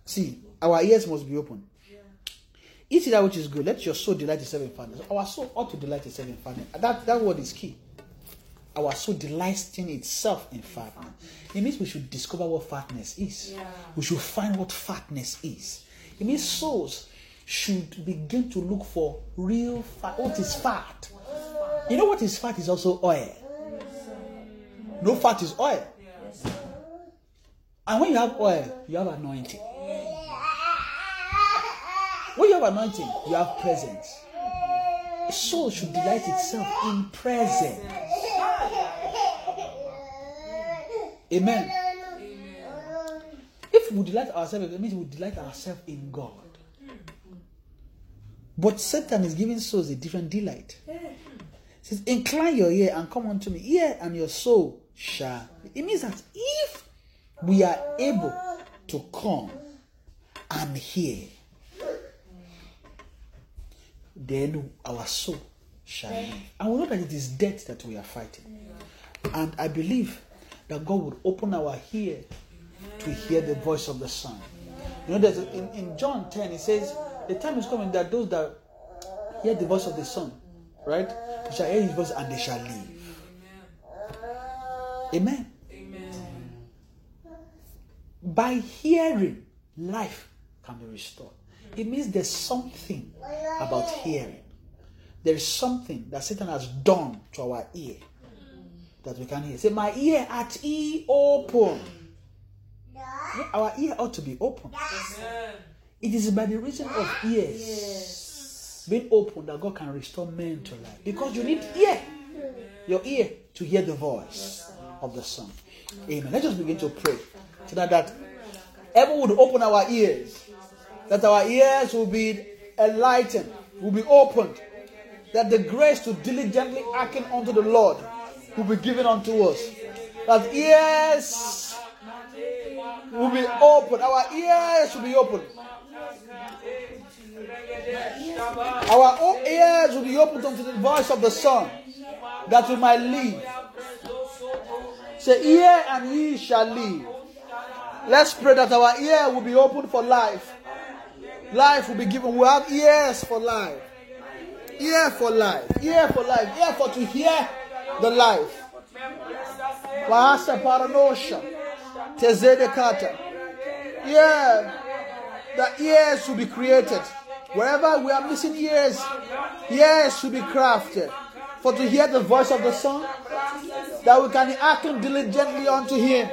See, our ears must be open. Eat that which is good. Let your soul delight itself in fatness. Our soul ought to delight itself in fatness. That, that word is key. Our soul delights in itself in fatness. It means we should discover what fatness is. We should find what fatness is. It means souls should begin to look for real fat. What is fat? You know what is fat is also oil. No fat is oil. And when you have oil, you have anointing. When you have anointing, you have presence. Soul should delight itself in presence. Amen. If we delight ourselves, it means we delight ourselves in God. But Satan is giving souls a different delight. He says, Incline your ear and come unto me. Ear and your soul shall. It means that if we are able to come and hear, then our soul shall live. And we know that it is death that we are fighting. And I believe that God would open our ear to hear the voice of the Son. You know, a, in, in John 10, it says, The time is coming that those that hear the voice of the Son, right, shall hear his voice and they shall live. Amen. Amen. By hearing, life can be restored. It means there's something about hearing. There is something that Satan has done to our ear that we can hear. Say, my ear at e open. Our ear ought to be open. It is by the reason of ah, ears being open that God can restore men to life. Because you need ear. Your ear to hear the voice of the Son. Amen. Let's just begin to pray. So that, that heaven would open our ears. That our ears will be enlightened, will be opened. That the grace to diligently hearken unto the Lord will be given unto us. That ears will be open. Our ears will be open. Our own ears will be opened unto the voice of the Son, that we might live. Say, ear and ye shall live. Let's pray that our ear will be open for life. Life will be given. We have ears for life. Ear for life. Ear for life. Ear for to hear the life. Yeah. The ears to be created. Wherever we are missing ears, ears to be crafted. For to hear the voice of the Son, that we can hearken diligently unto Him.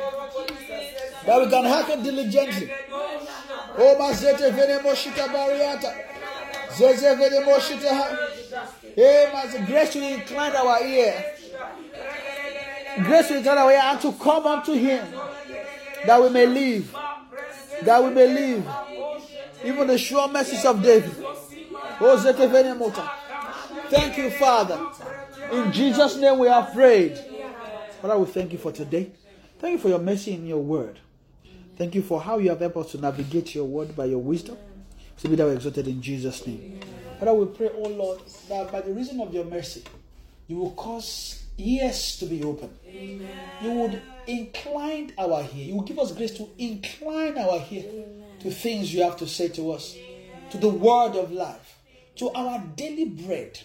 That we can hearken diligently. Oh, mazete vene moshita bariata. Zeze vene grace to incline our ear. Grace to incline our ear and to come unto Him. That we may live. That we live. Even the sure mercies of David. Oh. Thank you, Father. In Jesus' name we are prayed. Father, we thank you for today. Thank you for your mercy in your word. Thank you for how you have helped us to navigate your word by your wisdom. To be that we exalted in Jesus' name. Father, we pray, oh Lord, that by the reason of your mercy, you will cause ears to be open. You would incline our ear. You will give us grace to incline our ear to things you have to say to us, to the word of life, to our daily bread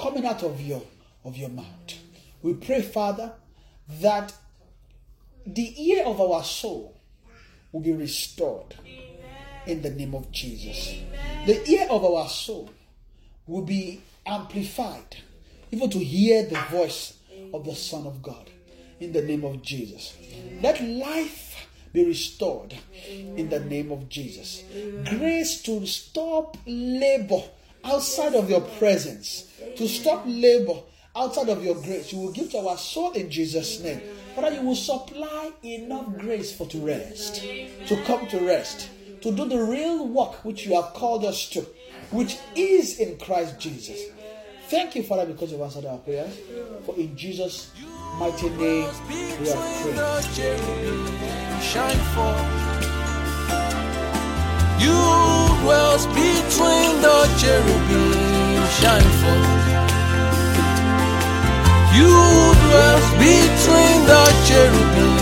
coming out of your of your mouth. We pray, Father, that the ear of our soul will be restored in the name of Jesus. The ear of our soul will be amplified, even to hear the voice of the Son of God in the name of Jesus. Let life be restored in the name of Jesus. Grace to stop labor outside of your presence, to stop labor outside of your grace. You will give to our soul in Jesus' name. Father, you will supply enough grace for to rest, to come to rest, to do the real work which you have called us to, which is in Christ Jesus. Thank you, Father, because you've answered our prayers. For in Jesus' mighty name we between prayed. shine forth. You dwells between the cherubim shine forth. You dwells between the cherubim